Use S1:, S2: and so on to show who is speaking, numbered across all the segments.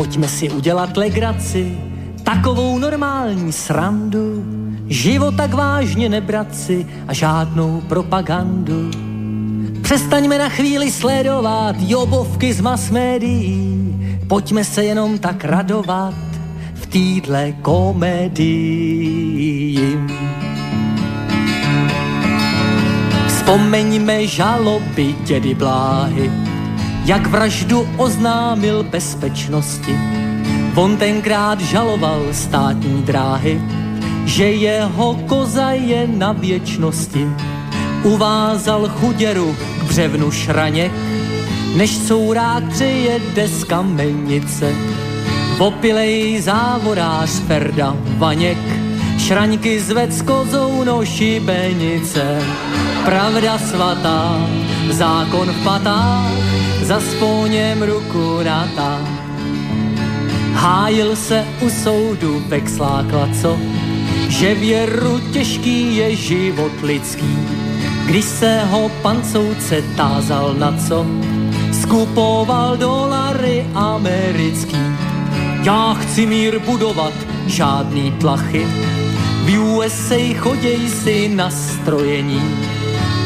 S1: Pojďme si udělat legraci, takovou normální srandu, život tak vážně nebrat si a žádnou propagandu. Přestaňme na chvíli sledovat jobovky z mass médií, pojďme se jenom tak radovat v týdle komedii. Vzpomeňme žaloby dědy Bláhy, jak vraždu oznámil bezpečnosti. On tenkrát žaloval státní dráhy, že jeho koza je na věčnosti. Uvázal chuděru k břevnu šraněk, než sourák přejede z kamenice. Opilej závorář Ferda Vaněk, šraňky zved s kozou no šibenice. Pravda svatá, zákon v patách, za spóněm ruku natá. Hájil se u soudu vexlákla, co? Že věru těžký je život lidský. Když se ho pan soudce tázal na co? Skupoval dolary americký. Já chci mír budovat, žádný tlachy. V USA choděj si na strojení.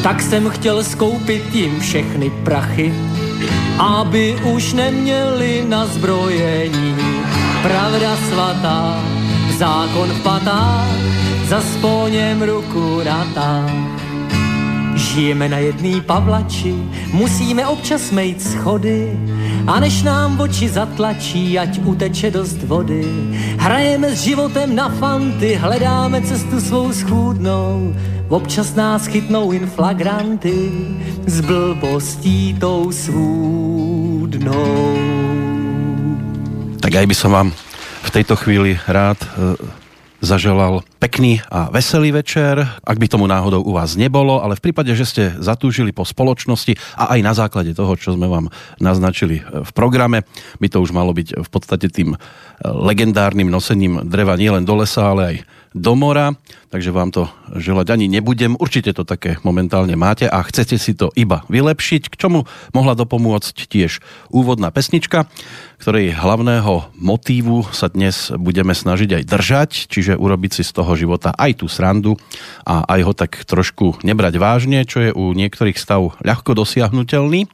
S1: Tak jsem chtěl skoupit jim všechny prachy aby už neměli na zbrojení. Pravda svatá, zákon v patách, za spóněm ruku ratá. Žijeme na jedný pavlači, musíme občas mejt schody, a než nám oči zatlačí, ať uteče dost vody. Hrajeme s životem na fanty, hledáme cestu svou schůdnou, Občas nás chytnou inflagranty s blbostí tou svůdnou.
S2: Tak aj by som vám v tejto chvíli rád e, zaželal pekný a veselý večer, ak by tomu náhodou u vás nebolo, ale v prípade, že ste zatúžili po spoločnosti a aj na základe toho, čo sme vám naznačili v programe, by to už malo byť v podstate tým e, legendárnym nosením dreva nielen do lesa, ale aj do mora, takže vám to želať ani nebudem. Určite to také momentálne máte a chcete si to iba vylepšiť, k čomu mohla dopomôcť tiež úvodná pesnička, ktorej hlavného motívu sa dnes budeme snažiť aj držať, čiže urobiť si z toho života aj tú srandu a aj ho tak trošku nebrať vážne, čo je u niektorých stav ľahko dosiahnutelný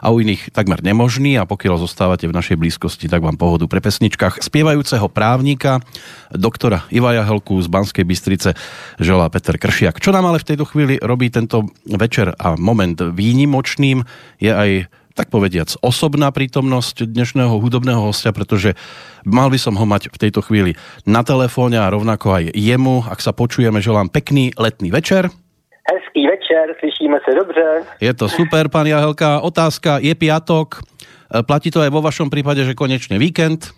S2: a u iných takmer nemožný a pokiaľ zostávate v našej blízkosti, tak vám pohodu pre pesničkách spievajúceho právnika, doktora Iva Jahelku z Banskej Bystrice želá Peter Kršiak. Čo nám ale v tejto chvíli robí tento večer a moment výnimočným je aj tak povediac osobná prítomnosť dnešného hudobného hostia, pretože mal by som ho mať v tejto chvíli na telefóne a rovnako aj jemu. Ak sa počujeme, želám pekný letný večer.
S3: Hezký večer, slyšíme se dobře.
S2: Je to super, pán Jahelka. Otázka, je piatok, platí to aj vo vašom prípade, že konečne víkend?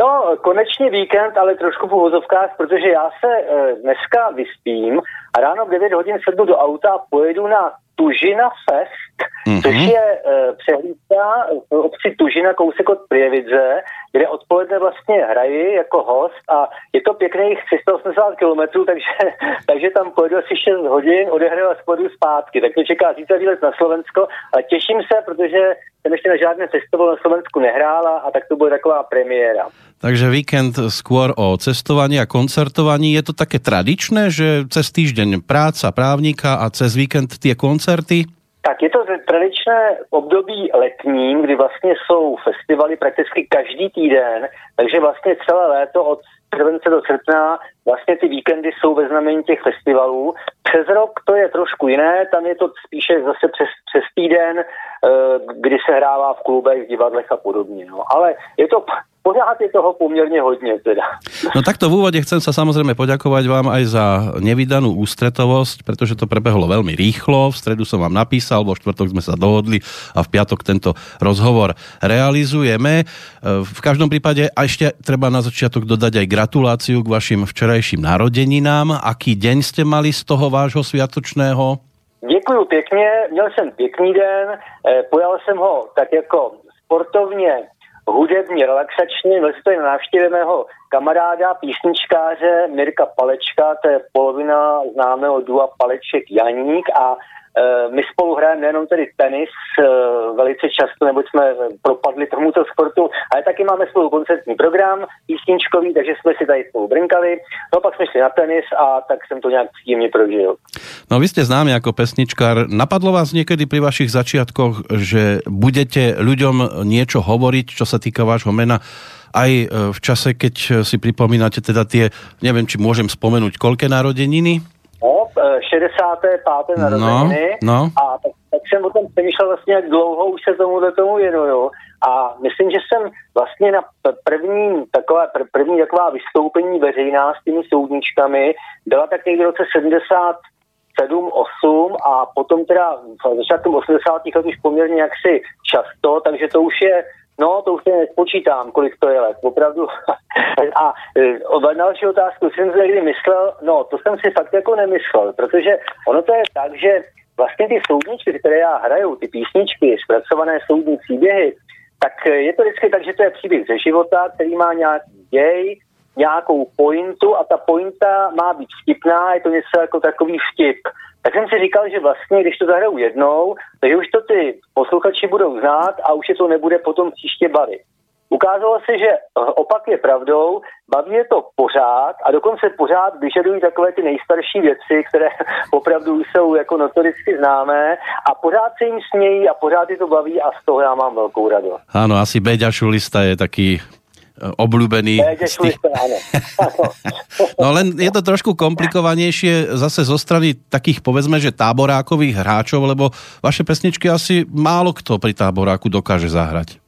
S3: No, konečně víkend, ale trošku v uvozovkách, protože já se e, dneska vyspím a ráno v 9 hodin sednu do auta a pojedu na Tužina Fest, mm-hmm. což je e, přehlídka v obci Tužina, kousek od Prievidze, kde odpoledne vlastně hraji jako host a je to pěkných 380 km, takže, takže tam pojedu asi 6 hodin, odehraju a spojedu zpátky. Tak mě čeká zítra výlet na Slovensko, ale těším se, protože jsem ještě na žádné festival na Slovensku nehrála a tak to bude taková premiéra.
S2: Takže víkend skôr o cestovaní a koncertovaní. Je to také tradičné, že cez týždeň práca právníka a cez víkend tie koncerty?
S3: Tak je to tradičné období letním, kdy vlastně jsou festivaly prakticky každý týden, takže vlastně celé léto od července do srpna vlastně ty víkendy jsou ve znamení těch festivalů. Přes rok to je trošku jiné, tam je to spíše zase přes, přes týden, eh, kdy se hrává v klubech, v divadlech a podobně. No. Ale je to pořád je toho poměrně hodně teda.
S2: No takto v úvode chcem sa samozrejme poďakovať vám aj za nevydanú ústretovosť, pretože to prebehlo veľmi rýchlo. V stredu som vám napísal, vo štvrtok sme sa dohodli a v piatok tento rozhovor realizujeme. V každom prípade a ešte treba na začiatok dodať aj gratuláciu k vašim včerajším narodeninám. Aký deň ste mali z toho vášho sviatočného?
S3: Děkuju pěkně, měl jsem pěkný den, eh, pojal jsem ho tak jako sportovně hudebně relaxačně. Byl to na návštěvě mého kamaráda, písničkáře Mirka Palečka, to je polovina známého dua Paleček Janík a my spolu hrajeme nejenom tedy tenis velice často, neboť jsme propadli tomuto sportu, ale taky máme spolu koncertní program, písničkový, takže jsme si tady spolu brinkali. No pak jsme šli na tenis a tak jsem to nějak příjemně prožil.
S2: No vy jste známý jako pesničkár. Napadlo vás někdy pri vašich začiatkoch, že budete ľuďom niečo hovoriť, čo sa týka vášho mena, aj e, v čase, keď si pripomínate teda tie, neviem, či môžem spomenúť, koľké narodeniny?
S3: No, 65. E, narozeniny. No, no. A tak, tak jsem o tom přemýšlel vlastně, jak dlouho už se tomu do tomu věnuju. A myslím, že jsem vlastně na první taková, první taková vystoupení veřejná s těmi soudničkami byla tak někdy v roce 70 7, 8 a potom teda v začátku 80. let už poměrně jaksi často, takže to už je No, to už se nespočítám, kolik to je let, opravdu. A e, další otázku jsem si někdy myslel, no, to jsem si fakt jako nemyslel, protože ono to je tak, že vlastně ty soudničky, které já hraju, ty písničky, zpracované soudní příběhy, tak je to vždycky tak, že to je příběh ze života, který má nějaký děj, nějakou pointu a ta pointa má být vtipná, je to něco jako takový vtip. Tak jsem si říkal, že vlastně, když to zahraju jednou, takže už to ty posluchači budou znát a už je to nebude potom příště bavit. Ukázalo se, že opak je pravdou, baví je to pořád a dokonce pořád vyžadují takové ty nejstarší věci, které opravdu jsou jako notoricky známé a pořád se jim smějí a pořád je to baví a z toho já mám velkou radost.
S2: Ano, asi Beďa Šulista je taký obľúbený. Tých... no len je to trošku komplikovanejšie zase zo strany takých povedzme, že táborákových hráčov, lebo vaše pesničky asi málo kto pri táboráku dokáže zahrať.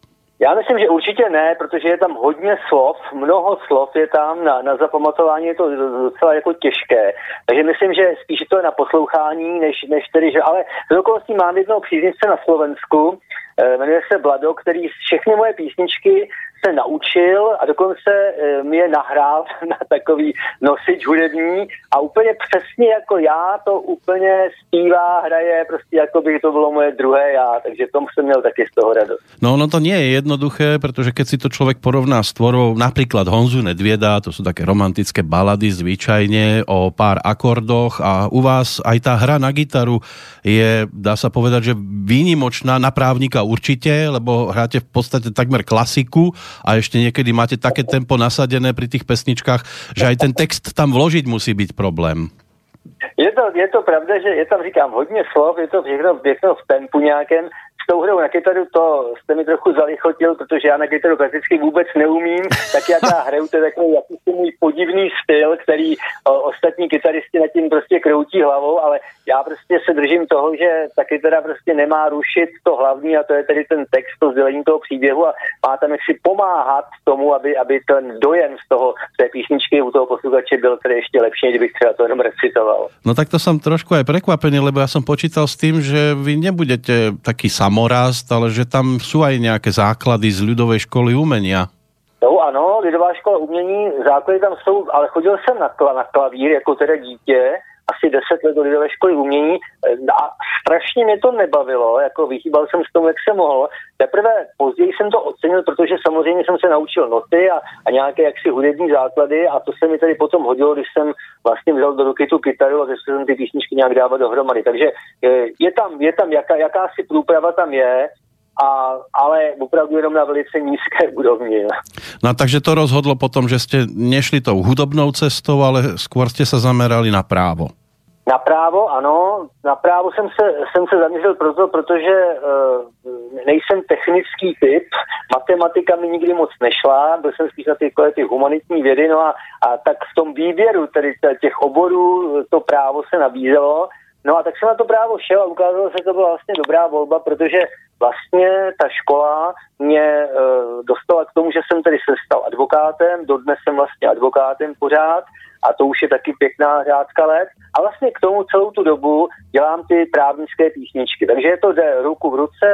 S3: Já myslím, že určitě ne, protože je tam hodně slov, mnoho slov je tam, na, na zapamatování je to docela jako těžké. Takže myslím, že spíš to je na poslouchání, než, než tedy, že, ale z okolností mám jednoho příznivce na Slovensku, eh, jmenuje se Blado, který všechny moje písničky se naučil a dokonce e, mi je nahrál na takový nosič hudební a úplně přesně jako já to úplně zpívá, hraje, prostě jako by to bylo moje druhé já, takže tomu jsem měl taky z toho radost.
S2: No ono to nie je jednoduché, protože keď si to člověk porovná s tvorou například Honzu Nedvěda, to jsou také romantické balady zvyčajně o pár akordoch a u vás aj ta hra na gitaru je, dá sa povedať, že výnimočná na právnika určitě, lebo hráte v podstate takmer klasiku a ešte niekedy máte také tempo nasadené pri tých pesničkách, že aj ten text tam vložiť musí byť problém.
S3: Je to, je to pravda, že je tam, říkám, hodně slov, je to všechno v tempu nějakém, s tou hrou na kytaru to jste mi trochu zalichotil, protože já na kytaru prakticky vůbec neumím, tak jak já hraju, to je takový jakýsi můj podivný styl, který o, ostatní kytaristi nad tím prostě kroutí hlavou, ale já prostě se držím toho, že ta kytara prostě nemá rušit to hlavní a to je tedy ten text, to sdělení toho příběhu a má tam jaksi pomáhat tomu, aby, aby ten dojem z toho, té písničky u toho posluchače byl tedy ještě lepší, kdybych třeba to jenom recitoval.
S2: No tak to jsem trošku aj prekvapený, lebo já jsem počítal s tím, že vy nebudete taký sam samorast, ale že tam jsou aj nějaké základy z ľudové školy umenia.
S3: No ano, lidová škola umění, základy tam jsou, ale chodil jsem na, kla, na klavír jako teda dítě, asi deset let do lidové školy umění a strašně mě to nebavilo, jako vyhýbal jsem s tomu, jak jsem mohl. Teprve později jsem to ocenil, protože samozřejmě jsem se naučil noty a, a nějaké jaksi hudební základy a to se mi tady potom hodilo, když jsem vlastně vzal do ruky tu kytaru a začal jsem ty písničky nějak dávat dohromady. Takže eh, je tam, je tam jaká, jakási průprava tam je, a, ale opravdu jenom na velice nízké úrovni.
S2: No takže to rozhodlo potom, že jste nešli tou hudobnou cestou, ale skôr jste se zamerali na právo.
S3: Na právo, ano. Na právo jsem se, jsem se zaměřil proto, protože uh, nejsem technický typ. Matematika mi nikdy moc nešla, byl jsem spíš na ty, ty humanitní vědy, no a, a tak v tom výběru tedy těch oborů to právo se nabízelo. No a tak jsem na to právo šel a ukázalo se, že to byla vlastně dobrá volba, protože vlastně ta škola mě e, dostala k tomu, že jsem tedy se stal advokátem, dodnes jsem vlastně advokátem pořád a to už je taky pěkná řádka let. A vlastně k tomu celou tu dobu dělám ty právnické písničky. Takže je to jde ruku v ruce,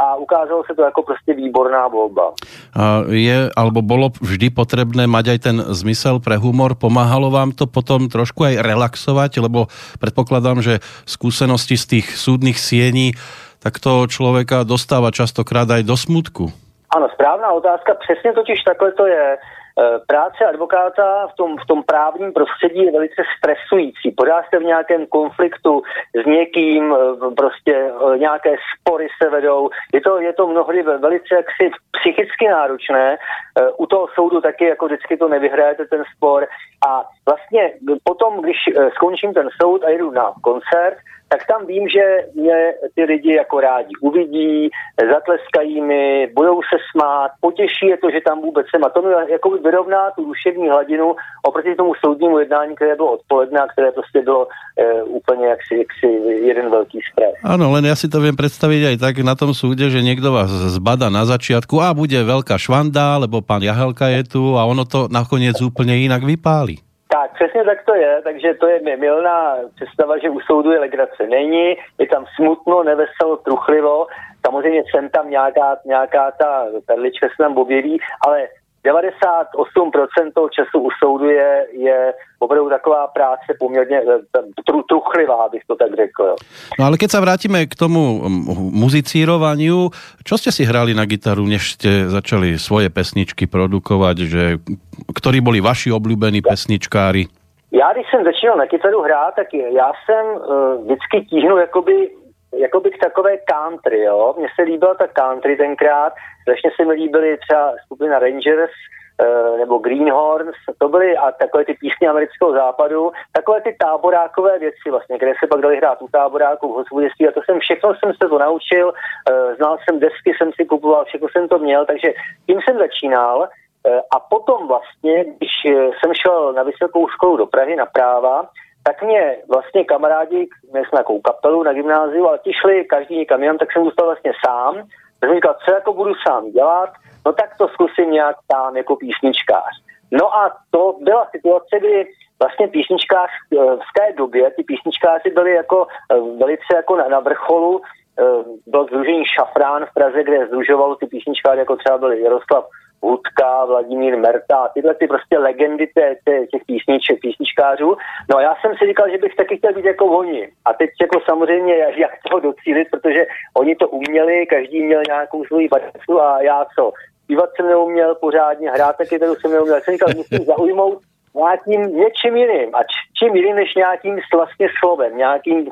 S3: a ukázalo se to jako prostě výborná volba.
S2: A je, alebo bolo vždy potrebné mať aj ten zmysel pre humor? Pomáhalo vám to potom trošku aj relaxovať? Lebo predpokladám, že skúsenosti z tých súdnych siení tak to člověka dostává častokrát aj do smutku.
S3: Ano, správná otázka. Přesně totiž takhle to je. Eh, práce advokáta v tom, v tom právním prostředí je velice stresující. Pořád jste v nějakém konfliktu s někým, eh, prostě eh, nějaké spory se vedou. Je to, je to mnohdy velice jaksi psychicky náročné. U toho soudu taky jako vždycky to nevyhrajete ten spor. A vlastně potom, když skončím ten soud a jedu na koncert, tak tam vím, že mě ty lidi jako rádi uvidí, zatleskají mi, budou se smát, potěší je to, že tam vůbec jsem. A to mi jako vyrovná tu duševní hladinu oproti tomu soudnímu jednání, které bylo odpoledne a které prostě bylo e, úplně jaksi, jaksi jeden velký stres.
S2: Ano, len já si to vím představit aj tak na tom súde, že někdo vás zbada na začátku a bude velká švanda, lebo pan Jahelka je tu a ono to nakonec úplně jinak vypálí.
S3: Tak, přesně tak to je, takže to je milná představa, že u soudu je legrace. Není, je tam smutno, neveselo, truchlivo, samozřejmě jsem tam nějaká, nějaká ta perlička se tam objeví, ale 98% toho času u soudu je, je opravdu taková práce poměrně eh, tru, truchlivá, bych to tak řekl. Jo.
S2: No ale keď se vrátíme k tomu muzicírovaniu, čo ste si hrali na gitaru, než ste začali svoje pesničky produkovat, že, ktorí boli vaši oblíbení pesničkári?
S3: Já, když jsem začínal na kytaru hrát, tak já jsem uh, vždycky tíhnul jakoby jakoby k takové country, jo. Mně se líbila ta country tenkrát, strašně se mi líbily třeba skupina Rangers, eh, nebo Greenhorns, to byly a takové ty písně amerického západu, takové ty táborákové věci vlastně, které se pak dali hrát u táboráku v hospoděství. A to jsem všechno jsem se to naučil, eh, znal jsem desky, jsem si kupoval, všechno jsem to měl, takže tím jsem začínal. Eh, a potom vlastně, když jsem šel na vysokou školu do Prahy na práva, tak mě vlastně kamarádi, měli jsme nějakou kapelu na gymnáziu, ale ti šli každý někam jinam, tak jsem zůstal vlastně sám. Jsem říkal, co jako budu sám dělat, no tak to zkusím nějak sám jako písničkář. No a to byla situace, kdy vlastně písničkář eh, v té době, ty písničkáři byli jako eh, velice jako na, na vrcholu, eh, byl združení Šafrán v Praze, kde združovalo ty písničkáři, jako třeba byli Jaroslav Hudka, Vladimír Merta, tyhle ty prostě legendy té, té, těch písniček, písničkářů. No a já jsem si říkal, že bych taky chtěl být jako oni. A teď jako samozřejmě, jak toho docílit, protože oni to uměli, každý měl nějakou svoji barvu a já co? Zpívat jsem neuměl pořádně, hrát taky to jsem neuměl. Já jsem říkal, musím zaujmout nějakým něčím jiným. A čím jiným než nějakým vlastně slovem, nějakým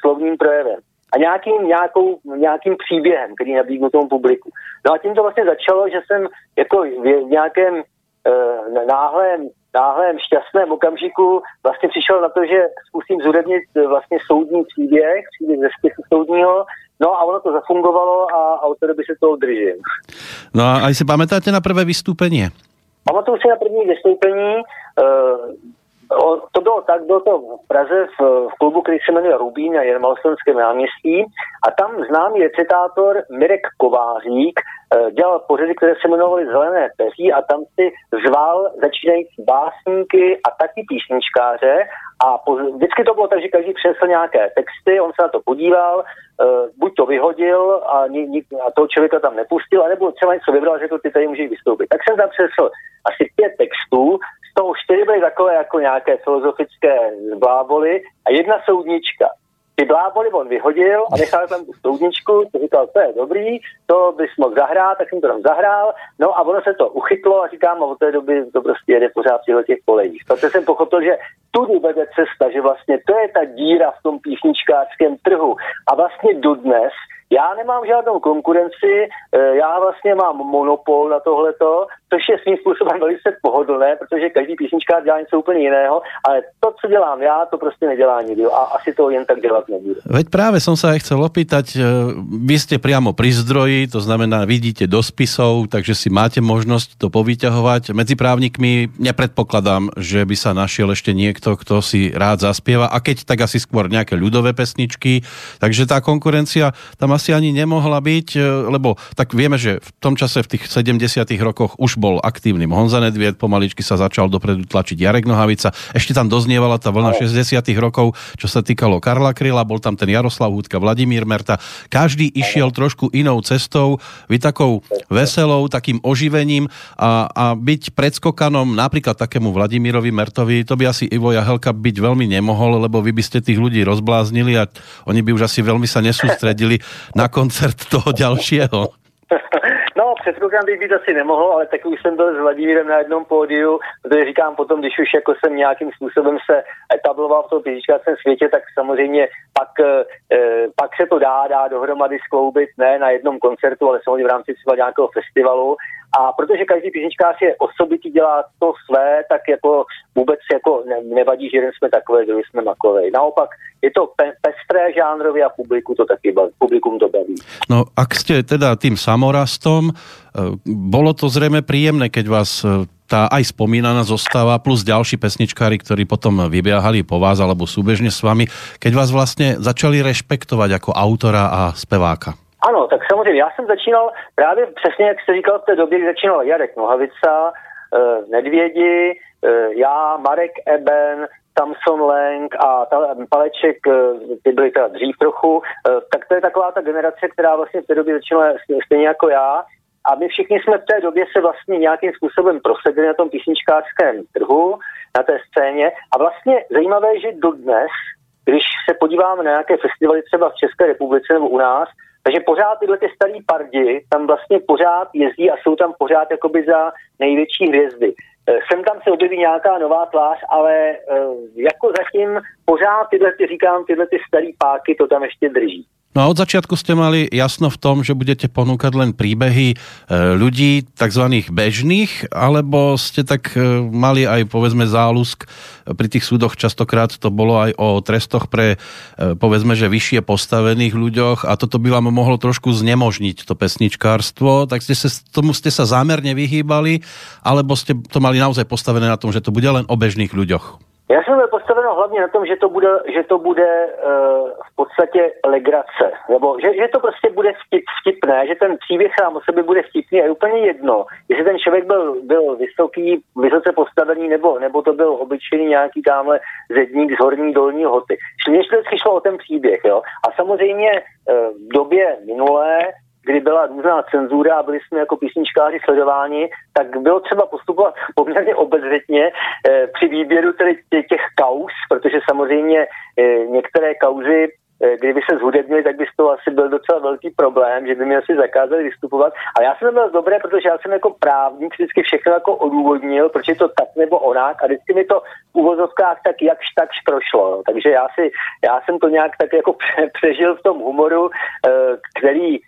S3: slovním projevem a nějakým, nějakou, nějakým příběhem, který nabídnu tomu publiku. No a tím to vlastně začalo, že jsem jako v nějakém uh, náhlém, náhlém šťastném okamžiku vlastně přišel na to, že zkusím zúrednit eh, vlastně soudní příběh, příběh ze spisu soudního, No a ono to zafungovalo a, od té doby se toho držím.
S2: No a si pamätáte na prvé vystoupení?
S3: Pamatuju si na první vystoupení. O, to bylo tak, bylo to v Praze v, v klubu, který se jmenuje Rubín na Jermalstonském náměstí a tam známý recitátor Mirek Kovářík e, dělal pořady, které se jmenovaly Zelené peří a tam si zval začínající básníky a taky písničkáře a po, vždycky to bylo tak, že každý přinesl nějaké texty, on se na to podíval, e, buď to vyhodil a, ni, ni, a toho člověka tam nepustil, anebo třeba něco vybral, že to ty tady můžeš vystoupit. Tak jsem tam přinesl asi pět textů, z toho čtyři byly takové jako nějaké filozofické bláboly a jedna soudnička. Ty bláboly on vyhodil a nechal tam tu soudničku, to říkal, to je dobrý, to bys mohl zahrát, tak jsem to tam zahrál, no a ono se to uchytlo a říkám, a od té doby to prostě jede pořád v těch kolejích. Protože jsem pochopil, že tudy vede cesta, že vlastně to je ta díra v tom písničkářském trhu. A vlastně dodnes já nemám žádnou konkurenci, eh, já vlastně mám monopol na tohleto, což je svým způsobem velice pohodlné, protože každý písničkář dělá něco úplně jiného, ale to, co dělám já, to prostě nedělá nikdo a asi to jen tak dělat nebude.
S2: Veď právě jsem se chcel opýtať, eh, vy jste priamo pri zdroji, to znamená, vidíte do spisov, takže si máte možnost to povyťahovať. Medzi právnikmi nepredpokladám, že by sa našiel ešte niekto, kto si rád zaspieva a keď, tak asi skôr nejaké ľudové pesničky, takže tá konkurencia tam asi ani nemohla byť, e, lebo tak vieme, že v tom čase v tých 70 rokoch už bol aktívnym Honza Nedvied, pomaličky sa začal dopredu tlačiť. Jarek Nohavica, ešte tam doznievala tá vlna 60 rokov, čo sa týkalo Karla Kryla, bol tam ten Jaroslav Hudka, Vladimír Merta, každý išiel trošku inou cestou, vy takou veselou, takým oživením a, a byť predskokanom napríklad takému Vladimírovi Mertovi, to by asi Ivo Jahelka byť veľmi nemohol, lebo vy by ste tých ľudí rozbláznili a oni by už asi veľmi sa nesústredili na koncert toho ďalšieho.
S3: Před rokem bych být asi nemohl, ale taky už jsem byl s Vladimírem na jednom pódiu, protože říkám potom, když už jako jsem nějakým způsobem se etabloval v tom písničkářském světě, tak samozřejmě pak, eh, pak se to dá, dá dohromady skloubit, ne na jednom koncertu, ale samozřejmě v rámci třeba nějakého festivalu. A protože každý písničkář je osobitý, dělá to své, tak jako vůbec jako ne, nevadí, že jeden jsme takové, druhý jsme makové. Naopak je to pe, pestré žánrově a publiku to taky baví, publikum to baví.
S2: No, ak ste teda tým samorastom, e, bolo to zrejme príjemné, keď vás e, tá aj spomínaná zostava plus ďalší pesničkári, ktorí potom vybiahali po vás alebo súbežne s vami, keď vás vlastne začali rešpektovať ako autora a speváka.
S3: Ano, tak samozřejmě, já jsem začínal právě přesně, jak jste říkal v té době, kdy začínal Jarek Nohavica, eh, Nedvědi, eh, já, Marek Eben, Samson Lang a Paleček, eh, ty byly teda dřív trochu, tak to je taková ta generace, která vlastně v té době začínala stejně jako já. A my všichni jsme v té době se vlastně nějakým způsobem prosedli na tom písničkářském trhu, na té scéně. A vlastně zajímavé, že dodnes, když se podíváme na nějaké festivaly třeba v České republice nebo u nás, takže pořád tyhle ty starý pardi tam vlastně pořád jezdí a jsou tam pořád jakoby za největší hvězdy. Eh, sem tam se objeví nějaká nová tvář, ale eh, jako zatím pořád tyhle, ty, říkám, tyhle ty starý páky to tam ještě drží.
S2: No a od začiatku ste mali jasno v tom, že budete ponúkať len príbehy ľudí tzv. bežných, alebo ste tak e, mali aj povedzme zálusk pri tých súdoch častokrát to bolo aj o trestoch pre e, povedzme, že vyššie postavených ľuďoch a toto by vám mohlo trošku znemožniť to pesničkárstvo, tak ste sa, tomu ste sa zámerne vyhýbali, alebo ste to mali naozaj postavené na tom, že to bude len o bežných ľuďoch?
S3: Já jsem byl postaveno hlavně na tom, že to bude, že to bude uh, v podstatě legrace, nebo že, že to prostě bude vtip, vtipné, že ten příběh sám o sobě bude vtipný a je úplně jedno, jestli ten člověk byl, byl vysoký, vysoce postavený, nebo, nebo to byl obyčejný nějaký tamhle zedník z horní dolní hoty. Mně vždycky šlo o ten příběh, jo. A samozřejmě uh, v době minulé kdy byla různá cenzura a byli jsme jako písničkáři sledováni, tak bylo třeba postupovat poměrně obezřetně eh, při výběru tedy těch kaus, protože samozřejmě eh, některé kauzy eh, kdyby se zhudebnili, tak by to asi byl docela velký problém, že by mi asi zakázali vystupovat. A já jsem byl dobré, protože já jsem jako právník vždycky všechno jako odůvodnil, proč je to tak nebo onak a vždycky mi to v uvozovkách tak jakž takž prošlo. Takže já, si, já jsem to nějak tak jako přežil v tom humoru, který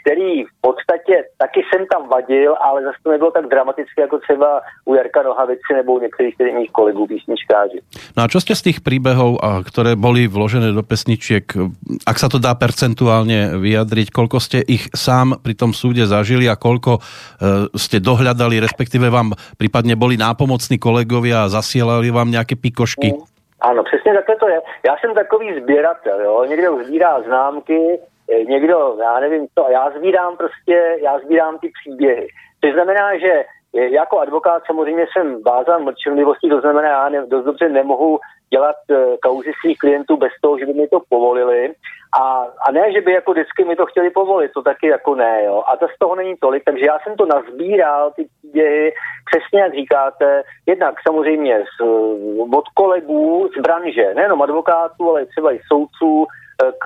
S3: který v podstatě taky jsem tam vadil, ale zase to nebylo tak dramatické jako třeba u Jarka Nohavici nebo u některých mých kolegů písničkáři.
S2: No a čo ste z tých príbehov, ktoré boli vložené do pesničiek, ak sa to dá percentuálne vyjadriť, koľko ste ich sám pri tom súde zažili a koľko e, ste dohľadali, respektíve vám prípadne boli nápomocní kolegovia a zasielali vám nejaké pikošky? Mm.
S3: Ano, přesně takhle to je. Já jsem takový sběratel, jo. Někdo sbírá známky, někdo, já nevím co, já sbírám prostě, já sbírám ty příběhy. To znamená, že jako advokát samozřejmě jsem vázan mlčenlivostí, to znamená, já ne, dost dobře nemohu dělat uh, kauzy svých klientů bez toho, že by mi to povolili. A, a ne, že by jako vždycky mi to chtěli povolit, to taky jako ne, jo. A to z toho není tolik, takže já jsem to nazbíral, ty příběhy, přesně jak říkáte, jednak samozřejmě z, od kolegů z branže, nejenom advokátů, ale třeba i soudců,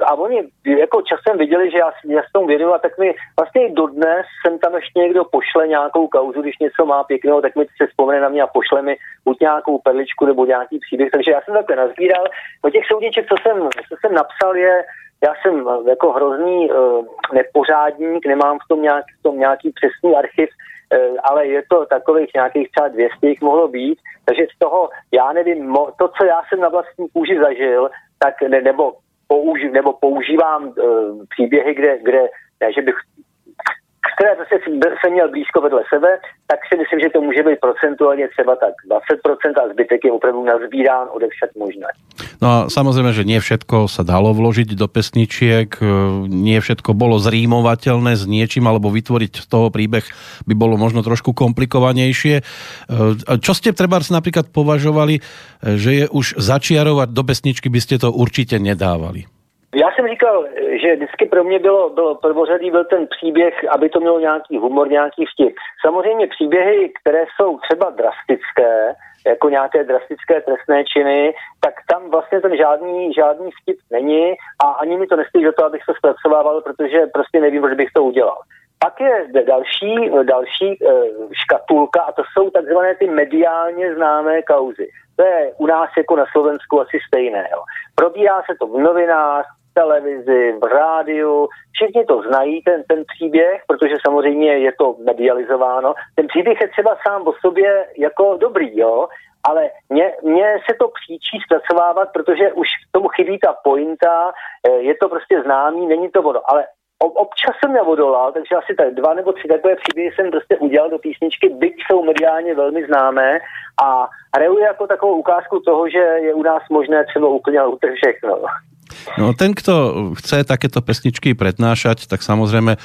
S3: a oni jako časem viděli, že já, já tom věděl a tak mi vlastně i dodnes jsem tam ještě někdo pošle nějakou kauzu, když něco má pěkného, tak mi se vzpomene na mě a pošle mi buď nějakou perličku nebo nějaký příběh. Takže já jsem takhle nazbíral. O těch soudíček, co jsem, co jsem napsal, je, já jsem jako hrozný uh, nepořádník, nemám v tom, nějak, v tom nějaký přesný archiv, uh, ale je to takových nějakých třeba 200 jich mohlo být, takže z toho, já nevím, to, co já jsem na vlastní kůži zažil, tak ne, nebo použi, nebo používám uh, příběhy, kde, kde ne, že bych které zase jsem měl blízko vedle sebe, tak si myslím, že to může být procentuálně třeba tak 20% a zbytek je opravdu nazbírán ode však možné.
S2: No a samozrejme, že nie všetko sa dalo vložiť do pesničiek, e, nie všetko bolo zrímovateľné s niečím, alebo vytvoriť z toho príbeh by bolo možno trošku komplikovanejšie. E, čo ste treba napríklad považovali, e, že je už začiarovať do pesničky, by ste to určite nedávali?
S3: Já jsem říkal, že vždycky pro mě bylo, bylo prvořadý byl ten příběh, aby to mělo nějaký humor, nějaký vtip. Samozřejmě příběhy, které jsou třeba drastické, jako nějaké drastické trestné činy, tak tam vlastně ten žádný, žádný vtip není a ani mi to nestojí za to, abych to zpracovával, protože prostě nevím, proč bych to udělal. pak je další, další e, škatulka a to jsou takzvané ty mediálně známé kauzy. To je u nás jako na Slovensku asi stejné. Jo. Probírá se to v novinách, televizi, v rádiu, všichni to znají, ten, ten příběh, protože samozřejmě je to medializováno. Ten příběh je třeba sám o sobě jako dobrý, jo, ale mně, se to příčí zpracovávat, protože už tomu chybí ta pointa, e, je to prostě známý, není to ono. Ale občas jsem neodolal, takže asi tak dva nebo tři takové příběhy jsem prostě udělal do písničky, byť jsou mediálně velmi známé a hraju jako takovou ukázku toho, že je u nás možné třeba úplně všechno.
S2: No ten, kto chce takéto pesničky prednášať, tak samozrejme e,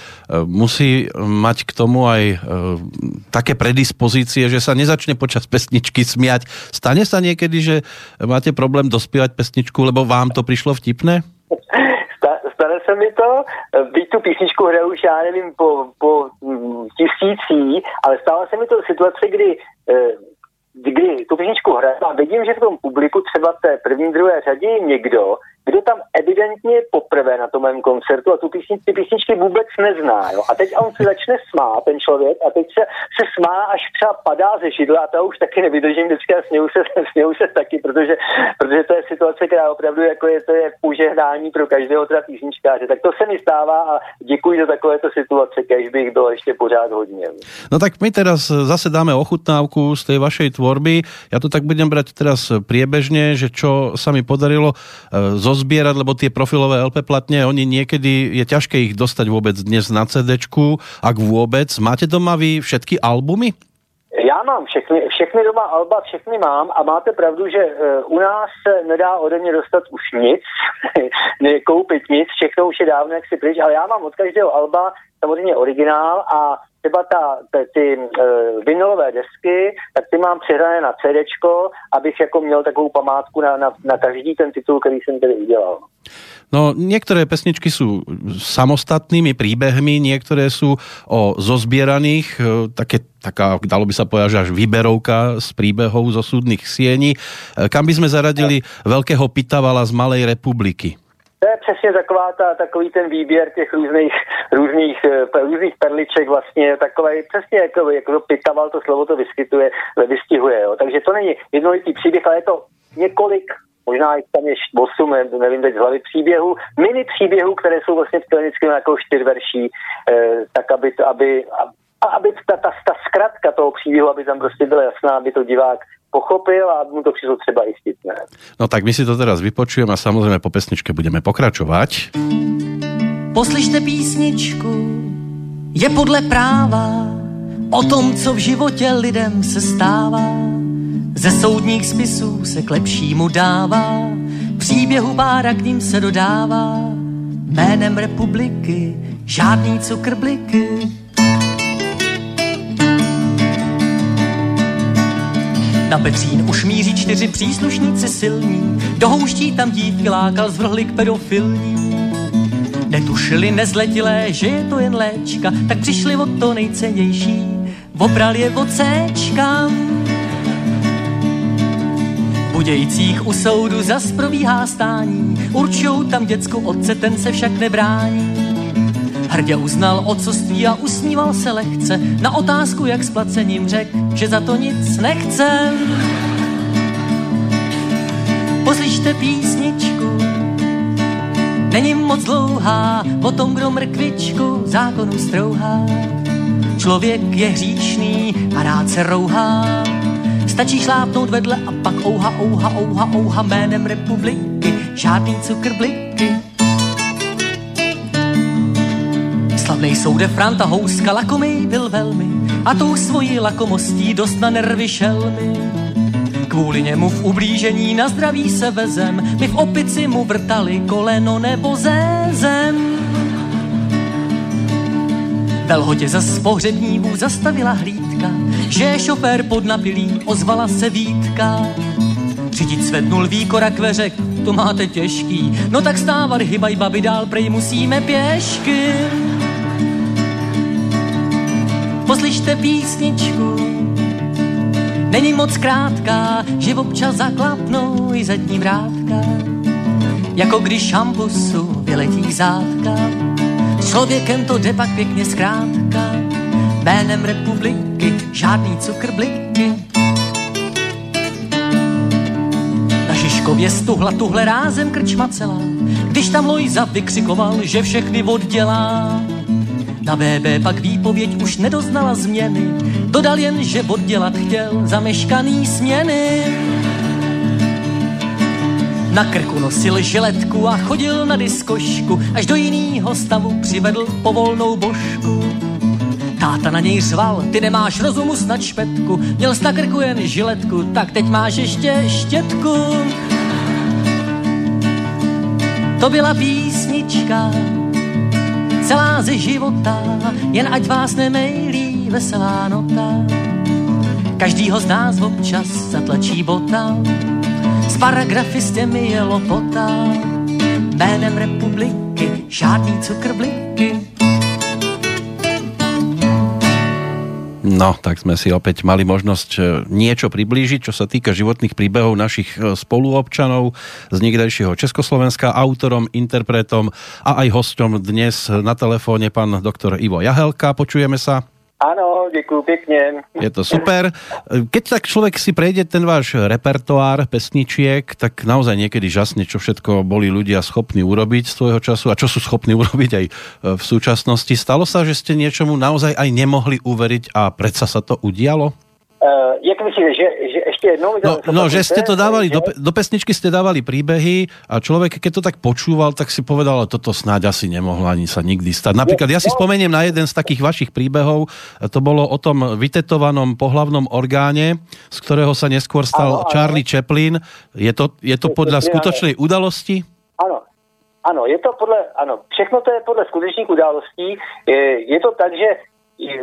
S2: musí mať k tomu aj e, také predispozície, že sa nezačne počas pesničky smiať. Stane sa niekedy, že máte problém dospievať pesničku, lebo vám to prišlo vtipné?
S3: Stane se mi to, byť tu písničku hraju už já nevím po, po mm, tisící, ale stala se mi to situace, kdy e, kdy tu písničku hraju a vidím, že v tom publiku třeba té první, druhé řadě je někdo, kdo tam evidentně poprvé na tom mém koncertu a tu písni, ty písničky vůbec nezná. Jo? A teď on se začne smát, ten člověk, a teď se, se smá, až třeba padá ze židla a to už taky nevydržím vždycky a směju se, směju se taky, protože, protože to je situace, která opravdu jako je, to je požehnání pro každého teda písničkáře. Tak to se mi stává a děkuji za takovéto situace, kež bych bylo ještě pořád hodně.
S2: No tak my teraz zase dáme ochutnávku z tej vašej tvorby. Ja to tak budem brať teraz priebežne, že čo sa mi podarilo e, zo zozbierať, lebo tie profilové LP platne, oni niekedy, je ťažké ich dostať vôbec dnes na CD, ak vôbec. Máte doma vy všetky albumy?
S3: Já mám všechny, všechny doma alba, všechny mám a máte pravdu, že uh, u nás se nedá ode mě dostat už nic, koupit nic, všechno už je dávno jak si pryč, ale já mám od každého alba samozřejmě originál a třeba ta, ty, ty uh, vinylové desky, tak ty mám přehrané na CD, abych jako měl takovou památku na, na, na každý ten titul, který jsem tedy udělal.
S2: No, niektoré pesničky sú samostatnými príbehmi, niektoré sú o zozbieraných, e, také, taká, dalo by sa povedať, že až výberovka z príbehov zo súdnych siení. E, kam by sme zaradili veľkého Pitavala z Malej republiky?
S3: To je přesně taková ta, takový ten výběr těch různých, různých, eh, různých perliček vlastně, takový přesně jako, jako pitaval, to slovo to vyskytuje, vystihuje. Jo. Takže to není jednolitý příběh, ale je to několik možná i tam je 8, nevím teď z hlavy příběhů, mini příběhů, které jsou vlastně vždycky jako čtyř verší, eh, tak aby, to, aby, aby ta, ta, ta zkratka toho příběhu, aby tam prostě byla jasná, aby to divák pochopil a mu to přišlo třeba i vtipné.
S2: No tak my si to teraz vypočujeme a samozřejmě po pesničke budeme pokračovat.
S1: Poslyšte písničku, je podle práva o tom, co v životě lidem se stává. Ze soudních spisů se k lepšímu dává, příběhu bára k ním se dodává. Jménem republiky žádný cukrbliky, Na Petřín už míří čtyři příslušníci silní, do houští tam dívky lákal zvrhli k pedofilní. Netušili nezletilé, že je to jen léčka, tak přišli o to nejcennější, obral je od Cčka. Budějících u soudu zas probíhá stání, určou tam děcku otce, ten se však nebrání. Hrdě uznal ocoství a usmíval se lehce na otázku, jak s placením řek, že za to nic nechce. Poslyšte písničku, není moc dlouhá, o tom, kdo mrkvičku zákonu strouhá. Člověk je hříšný a rád se rouhá. Stačí šlápnout vedle a pak ouha, ouha, ouha, ouha jménem republiky, žádný cukr bliky Slavnej soude Franta Houska lakomý byl velmi a tou svojí lakomostí dost na nervy šelmy. Kvůli němu v ublížení na zdraví se vezem, my v opici mu vrtali koleno nebo zem. Velhodě za pohřebnímu zastavila hlídka, že je šofér pod napilým, ozvala se Vítka. Řidič svednul výkora kveřek, to máte těžký, no tak stávat hybaj babi dál, prej musíme pěšky. Poslyšte písničku, není moc krátká, že občas zaklapnou i zadní vrátka. Jako když šampusu vyletí zátka, člověkem to jde pak pěkně zkrátka jménem republiky, žádný cukrbliky. Na Žižkově stuhla tuhle rázem krčma celá, když tam Lojza vykřikoval, že všechny oddělá. Ta BB pak výpověď už nedoznala změny, dodal jen, že oddělat chtěl zameškaný směny. Na krku nosil žiletku a chodil na diskošku, až do jiného stavu přivedl povolnou božku. Táta na něj řval, ty nemáš rozumu snad špetku, měl jsi na krku jen žiletku, tak teď máš ještě štětku. To byla písnička, celá ze života, jen ať vás nemejlí veselá nota. Každýho z nás občas zatlačí bota, s paragrafy s těmi je lopota, jménem republiky žádný cukrbliky.
S2: No, tak sme si opäť mali možnosť e, niečo priblížiť, čo sa týka životných príbehov našich e, spoluobčanov z niekdejšieho Československa, autorom, interpretom a aj hostom dnes na telefóne pán doktor Ivo Jahelka. Počujeme sa.
S3: Ano, děkuji pěkně.
S2: Je to super. Keď tak človek si prejde ten váš repertoár pesničiek, tak naozaj niekedy žasne, čo všetko boli ľudia schopní urobiť z tvojho času a čo sú schopní urobiť aj v súčasnosti. Stalo sa, že ste niečomu naozaj aj nemohli uveriť a predsa sa to udialo?
S3: Uh, jak myslíte, že, že ještě jednou...
S2: No, no že ste to dávali, že... do, do pesničky ste dávali príbehy a človek, keď to tak počúval, tak si povedal, toto snáď asi nemohlo ani sa nikdy stať. Napríklad ja si spomeniem na jeden z takých vašich príbehov, to bolo o tom vytetovanom pohlavnom orgáne, z ktorého sa neskôr stal ano, Charlie ano. Chaplin. Je to, je to podľa skutočnej udalosti?
S3: Ano, ano, je to podle, ano, všechno to je podle skutečných událostí. Je, je to tak, že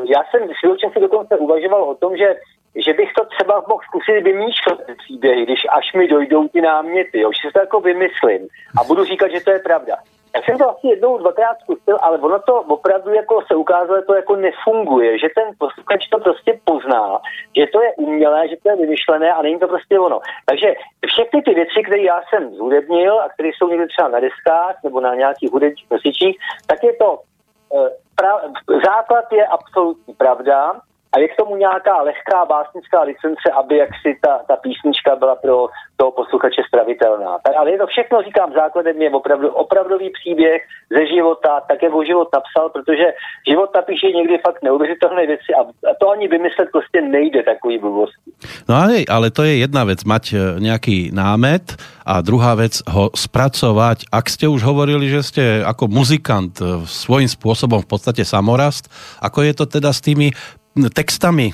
S3: já jsem si dokonce uvažoval o tom, že že bych to třeba mohl zkusit vymýšlet ty příběhy, když až mi dojdou ty náměty, jo, že si to jako vymyslím a budu říkat, že to je pravda. Já jsem to asi jednou, dvakrát zkusil, ale ono to opravdu jako se ukázalo, to jako nefunguje, že ten posluchač to prostě pozná, že to je umělé, že to je vymyšlené a není to prostě ono. Takže všechny ty věci, které já jsem zhudebnil a které jsou někde třeba na deskách nebo na nějakých hudebních nosičích, tak je to eh, pra, základ je absolutní pravda, a je k tomu nějaká lehká básnická licence, aby jaksi ta, ta písnička byla pro toho posluchače stravitelná. Tak, ale je to všechno, říkám, základem je opravdu opravdový příběh ze života, tak jak ho život napsal, protože život napíše někdy fakt neuvěřitelné věci a, a to ani vymyslet prostě nejde takový blbosti.
S2: No ale, ale to je jedna věc, mať e, nějaký námet a druhá věc ho spracovať. Ak ste už hovorili, že ste ako muzikant e, svojím spôsobom v podstate samorast, ako je to teda s tými textami,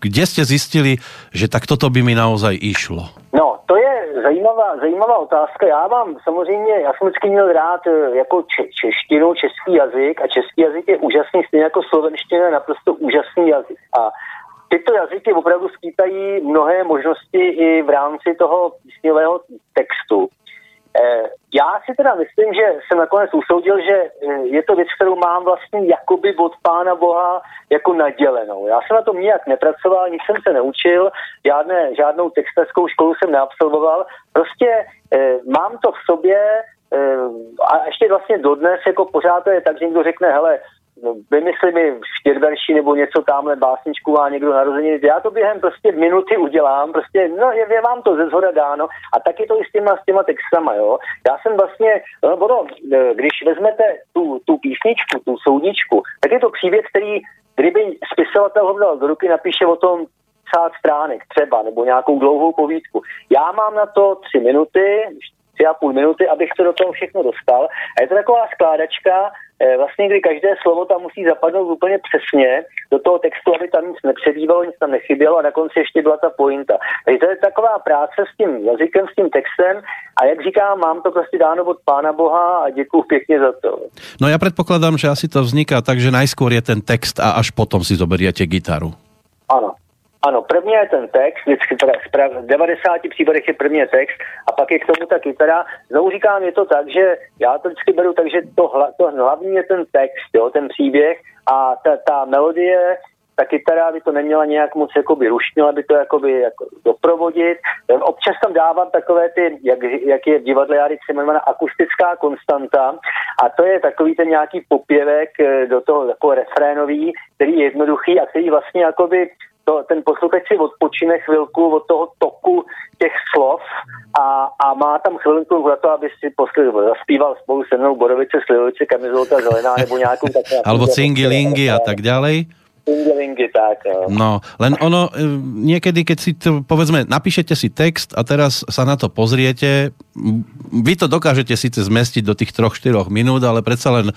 S2: kde jste zjistili, že tak toto by mi naozaj išlo?
S3: No, to je zajímavá, zajímavá otázka. Já mám samozřejmě, já jsem vždycky měl rád eh, jako če, češtinu, český jazyk a český jazyk je úžasný, stejně jako slovenština je naprosto úžasný jazyk. A tyto jazyky opravdu skýtají mnohé možnosti i v rámci toho písňového textu. Eh, já si teda myslím, že jsem nakonec usoudil, že eh, je to věc, kterou mám vlastně jakoby od Pána Boha jako nadělenou. Já jsem na tom nijak nepracoval, nic jsem se neučil, žádné, žádnou textařskou školu jsem neabsolvoval. Prostě eh, mám to v sobě eh, a ještě vlastně dodnes jako pořád to je tak, že někdo řekne, hele, no, vymysli mi čtyřverší nebo něco tamhle básničku a někdo narozeniny. Já to během prostě minuty udělám, prostě, no je, je vám to ze zhora dáno a tak je to i s těma, s těma textama, jo. Já jsem vlastně, no, bodo, e, když vezmete tu, tu písničku, tu soudničku, tak je to příběh, který, kdyby spisovatel ho dal do ruky, napíše o tom psát stránek třeba, nebo nějakou dlouhou povídku. Já mám na to tři minuty, tři a půl minuty, abych to do toho všechno dostal. A je to taková skládačka, vlastně kdy každé slovo tam musí zapadnout úplně přesně do toho textu, aby tam nic nepředívalo, nic tam nechybělo a na konci ještě byla ta pointa. Takže to je taková práce s tím jazykem, s tím textem a jak říkám, mám to prostě dáno od Pána Boha a děkuji pěkně za to.
S2: No já předpokládám, že asi to vzniká tak, že najskôr je ten text a až potom si zoberiete gitaru.
S3: Ano, ano, první je ten text, vždycky v 90 případech je první text a pak je k tomu ta kytara. Znovu říkám, je to tak, že já to vždycky beru tak, že to, hla, to hlavní je ten text, jo, ten příběh a ta, ta melodie ta kytara by to neměla nějak moc jakoby rušnila by to jakoby jako doprovodit. Občas tam dávám takové ty, jak, jak je v divadle Jary jmenovaná akustická konstanta a to je takový ten nějaký popěvek eh, do toho jako refrénový, který je jednoduchý a který vlastně jakoby to, ten posluchač si odpočine chvilku od toho toku těch slov a, a má tam chvilku na to, aby si posl, zaspíval spolu se mnou Borovice, Slivovice, Kamizolka Zelená nebo nějakou takovou...
S2: Alebo Cingy a tak ďalej.
S3: Pingelingy, tak.
S2: No, len ono, e, niekedy, keď si to, povedzme, napíšete si text a teraz sa na to pozriete, vy to dokážete síce zmestiť do tých troch, štyroch minút, ale predsa len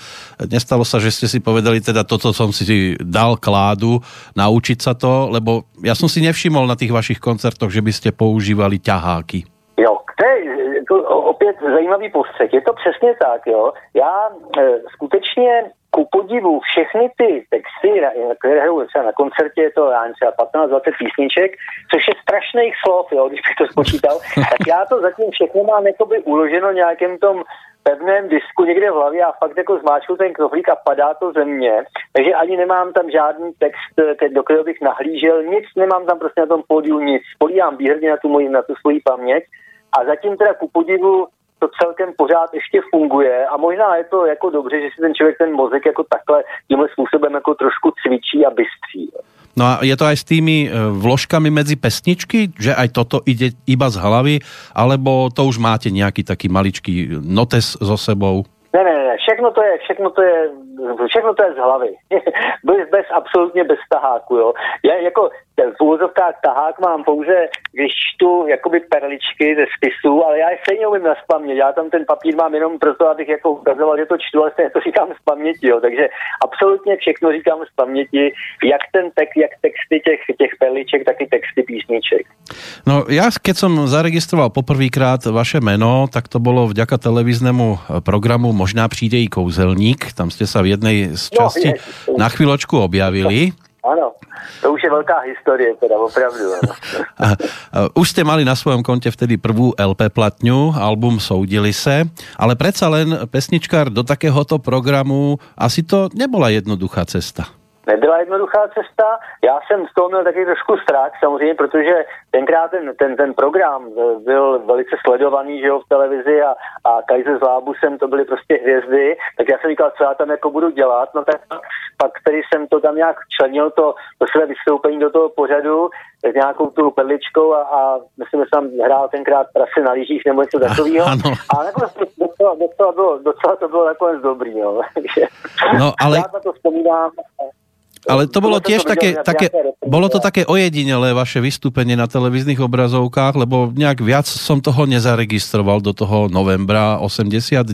S2: nestalo sa, že ste si povedali, teda toto som si dal kládu, naučiť sa to, lebo ja som si nevšimol na tých vašich koncertoch, že by ste používali ťaháky.
S3: Jo, to je to opět zajímavý postřeh. Je to přesně tak, jo. Já e, skutečně ku podivu všechny ty texty, které hrajou třeba na koncertě, je to já třeba 15-20 písniček, což je strašných slov, jo, když bych to spočítal, tak já to zatím všechno mám jakoby uloženo nějakém tom pevném disku někde v hlavě a fakt jako zmáčku ten knoflík a padá to ze mě. Takže ani nemám tam žádný text, do kterého bych nahlížel, nic, nemám tam prostě na tom pódiu nic. Políhám výhradně na tu, moji, na tu svoji paměť a zatím teda ku podivu to celkem pořád ještě funguje a možná je to jako dobře, že si ten člověk ten mozek jako takhle tímhle způsobem jako trošku cvičí a bystří.
S2: No a je to aj s tými e, vložkami medzi pesničky, že aj toto ide iba z hlavy, alebo to už máte nejaký taký maličký notes so sebou?
S3: Ne, ne, ne, všechno to je, všechno to je, všechno to je z hlavy. bez, bez, absolutně bez taháku, jo. Já jako v úvozovkách tahák mám pouze, když čtu jakoby perličky ze spisu, ale já je stejně umím na spaměť. Já tam ten papír mám jenom proto, abych jako ukazoval, že to čtu, ale stejně to říkám z paměti, jo. Takže absolutně všechno říkám z paměti, jak ten text, jak texty těch, těch perliček, tak i texty písniček.
S2: No já, keď som zaregistroval poprvýkrát vaše meno, tak to bylo vďaka televíznemu programu Možná přijde i kouzelník. Tam jste se v jednej z no, časti no, na chvíľočku objavili.
S3: Ano, to už je velká historie, teda opravdu.
S2: už jste mali na svém kontě vtedy prvú LP platňu, album Soudili se, ale predsa len pesničkár do takéhoto programu asi to nebola jednoduchá cesta
S3: nebyla jednoduchá cesta. Já jsem z toho měl taky trošku strach samozřejmě, protože tenkrát ten, ten, ten program byl velice sledovaný že jo, v televizi a, a Kaiser s Lábusem to byly prostě hvězdy, tak já jsem říkal, co já tam jako budu dělat, no tak pak který jsem to tam nějak členil, to, to své vystoupení do toho pořadu s nějakou tu perličkou a, a myslím, že jsem hrál tenkrát prasy na lyžích nebo něco takového. A nakonec docela, docela, bylo, docela to bylo nakonec dobrý, no. no ale... Já na to vzpomínám
S2: ale to bolo tiež také, také, bolo to také ojedinelé vaše vystúpenie na televíznych obrazovkách, lebo nejak viac som toho nezaregistroval do toho novembra 89,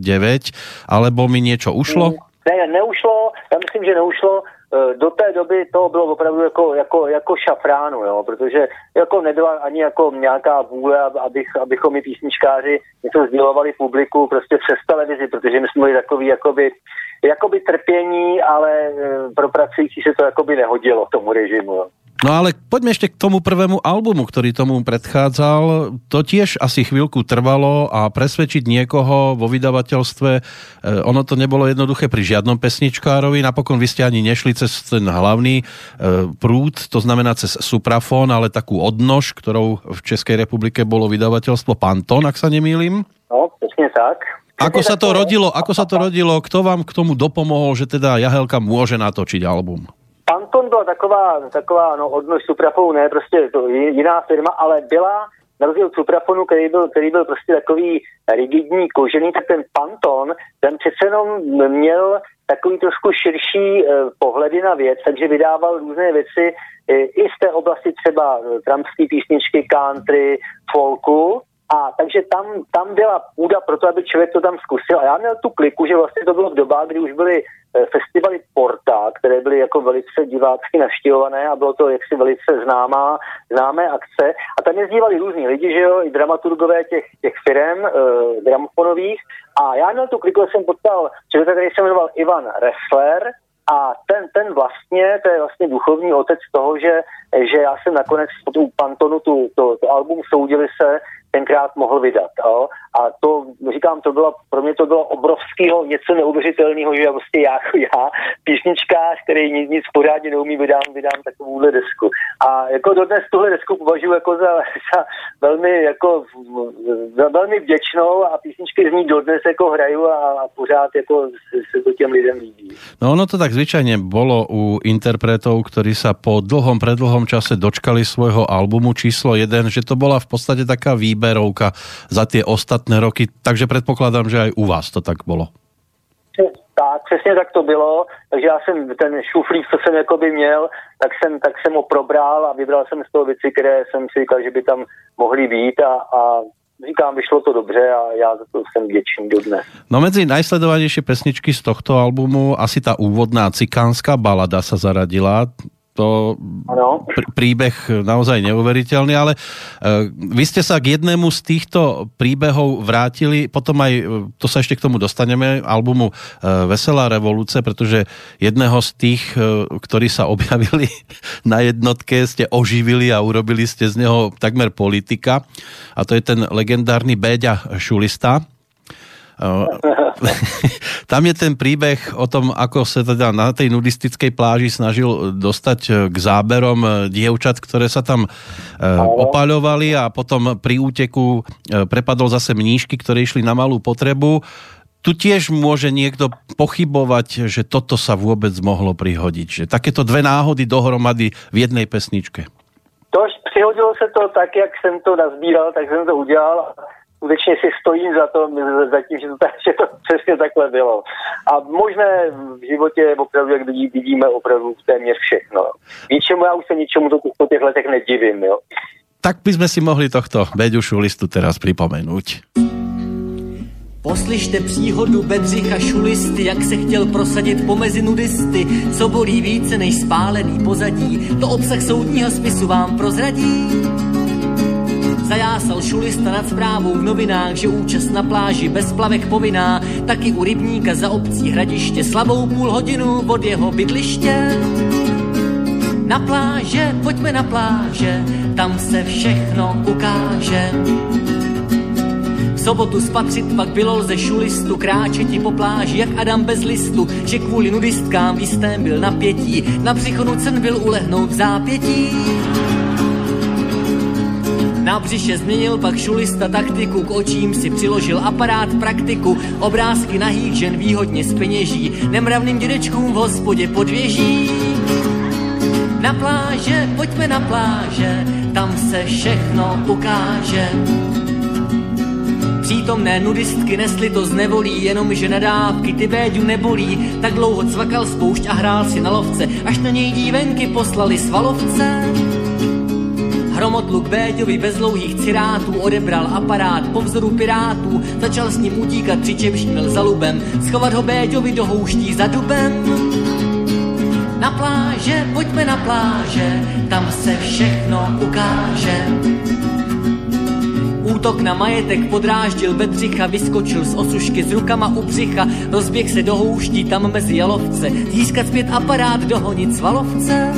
S2: alebo mi niečo ušlo?
S3: Ne, neušlo, já myslím, že neušlo. E, do té doby to bylo opravdu jako, jako, jako šafránu, jo, protože jako nebyla ani jako nějaká vůle, abych, abychom my písničkáři něco sdělovali publiku prostě přes televizi, protože my jsme byli takový jakoby jakoby trpění, ale e, pro pracující se to jakoby nehodilo tomu režimu. Jo.
S2: No ale poďme ešte k tomu prvému albumu, ktorý tomu predchádzal. To tiež asi chvíľku trvalo a presvedčiť niekoho vo vydavateľstve, eh, ono to nebolo jednoduché pri žiadnom pesničkárovi. Napokon vy ste ani nešli cez ten hlavný eh, prúd, to znamená cez Suprafon, ale takú odnož, ktorou v Českej republike bolo vydavateľstvo Panton, ak sa nemýlim.
S3: No, presne tak.
S2: Ako sa to rodilo, ako sa to rodilo, kto vám k tomu dopomohol, že teda Jahelka môže natočiť album?
S3: Panton byla taková, taková no, odnož Suprafonu, ne prostě to jiná firma, ale byla na rozdíl od Suprafonu, který byl, který byl prostě takový rigidní, kožený, tak ten Panton, ten přece jenom měl takový trošku širší eh, pohledy na věc, takže vydával různé věci eh, i z té oblasti třeba eh, trampské písničky, country, folku, a takže tam, tam byla půda pro to, aby člověk to tam zkusil. A já měl tu kliku, že vlastně to bylo v dobách, kdy už byly eh, festivaly Porta, které byly jako velice divácky naštěvované a bylo to jaksi velice známá, známé akce. A tam jezdívali různí lidi, že jo, i dramaturgové těch, těch firm e, gramofonových. A já měl tu kliku, jsem potkal člověka, který se jmenoval Ivan Ressler, a ten, ten vlastně, to je vlastně duchovní otec toho, že, že já jsem nakonec tu Pantonu tu, to, to album Soudili se tenkrát mohl vydat. Jo? A to, říkám, to bylo, pro mě to bylo obrovského, něco neuvěřitelného, že prostě já, já písničkář, který nic, nic pořádně neumí, vydám, vydám takovouhle desku. A jako dodnes tuhle desku považuji jako za, za velmi, jako, za velmi vděčnou a písničky z ní dodnes jako hraju a, a pořád jako se to těm lidem líbí.
S2: No ono to tak zvyčajně bolo u interpretov, ktorí sa po dlhom, predlhom čase dočkali svojho albumu číslo 1, že to bola v podstate taká výba výberovka za tie ostatné roky, takže predpokladám, že aj u vás to tak bolo.
S3: Tak, přesně tak to bylo, takže já jsem ten šuflík, co jsem jakoby měl, tak jsem, tak jsem ho probral a vybral jsem z toho věci, které jsem si říkal, že by tam mohly být a, a říkám, vyšlo to dobře a já za to jsem vděčný dodnes.
S2: No mezi najsledovanější pesničky z tohto albumu asi ta úvodná cikánská balada sa zaradila to ano. príbeh naozaj neuveriteľný, ale uh, vy ste sa k jednému z týchto príbehov vrátili, potom aj, e, to sa ešte k tomu dostaneme, albumu uh, Veselá revolúce, pretože jedného z tých, uh, ktorí sa objavili na jednotke, ste oživili a urobili ste z neho takmer politika a to je ten legendárny Béďa Šulista, Tam je ten príbeh o tom, ako sa teda na tej nudistickej pláži snažil dostať e, k záberom e, dievčat, ktoré sa tam opaľovali a potom pri úteku prepadol zase mníšky, ktoré išli na malú potrebu. Tu tiež môže niekto pochybovať, že toto sa vôbec mohlo prihodiť. Že takéto dve náhody dohromady v jednej pesničke.
S3: Tož přihodilo se to tak, jak jsem to nazbíral, tak jsem to udělal skutečně si stojím za, to, za tím, že to, že to přesně takhle bylo. A možné v životě opravdu, jak vidí, vidíme opravdu téměř všechno. Ničemu, já už se ničemu to po těch letech nedivím. Jo.
S2: Tak by sme si mohli tohto Beďušu listu teraz pripomenúť.
S1: Poslyšte příhodu Bedřicha Šulisty, jak se chtěl prosadit pomezi nudisty, co bolí více než spálený pozadí, to obsah soudního spisu vám prozradí. Zajásal šulista nad zprávou v novinách, že účast na pláži bez plavek povinná, taky u rybníka za obcí hradiště slabou půl hodinu od jeho bydliště. Na pláže, pojďme na pláže, tam se všechno ukáže. V sobotu spatřit pak bylo lze šulistu, kráčeti po pláži jak Adam bez listu, že kvůli nudistkám v jistém byl napětí, na břicho cen byl ulehnout v zápětí. Na břiše změnil pak šulista taktiku, k očím si přiložil aparát praktiku, obrázky nahých žen výhodně speněží, nemravným dědečkům v hospodě podvěží. Na pláže, pojďme na pláže, tam se všechno ukáže. Přítomné nudistky nesly to z nevolí, jenom že nadávky ty Béďu nebolí. Tak dlouho cvakal spoušť a hrál si na lovce, až na něj dívenky poslali svalovce. Hromotluk Béďovi bez dlouhých cirátů odebral aparát po vzoru pirátů, začal s ním utíkat, přičemž měl za lubem, schovat ho Béďovi do houští za dubem. Na pláže, pojďme na pláže, tam se všechno ukáže. Útok na majetek podráždil Bedřicha, vyskočil z osušky s rukama u břicha, rozběh se do houští tam mezi jalovce, získat zpět aparát, dohonit svalovce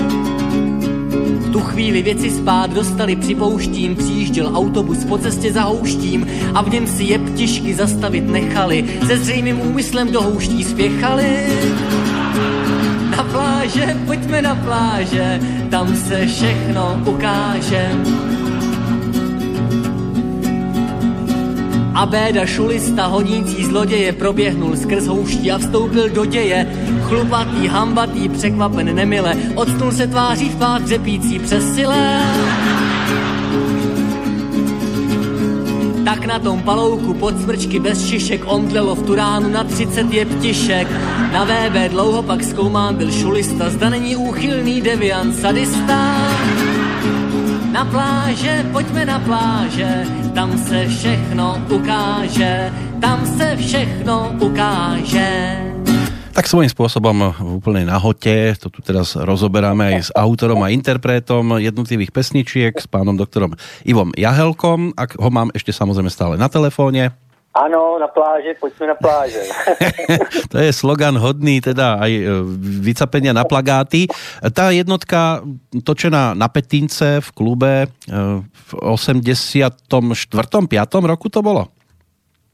S1: tu chvíli věci spát dostali připouštím, přijížděl autobus po cestě za houštím a v něm si je ptišky zastavit nechali, se zřejmým úmyslem do houští spěchali. Na pláže, pojďme na pláže, tam se všechno ukáže. A béda šulista honící zloděje proběhnul skrz houští a vstoupil do děje. Chlupatý, hambatý, překvapen nemile, odstnul se tváří v pát dřepící přesile. Tak na tom palouku pod smrčky bez šišek omdlelo v turánu na 30 je ptišek. Na VB dlouho pak zkoumán byl šulista, zda není úchylný deviant sadista. Na pláže, pojďme na pláže, tam se všechno ukáže, tam se všechno ukáže.
S2: Tak svojím spôsobom v úplnej nahote, to tu teraz rozoberáme aj s autorom a interpretom jednotlivých pesničiek, s pánom doktorom Ivom Jahelkom, ak ho mám ešte samozrejme stále na telefóne.
S3: Ano, na pláže, pojďme na pláže.
S2: to je slogan hodný teda aj e, vycapenia na plagáty. Tá jednotka točená na Petince v klube e, v 84. 5. roku to bolo?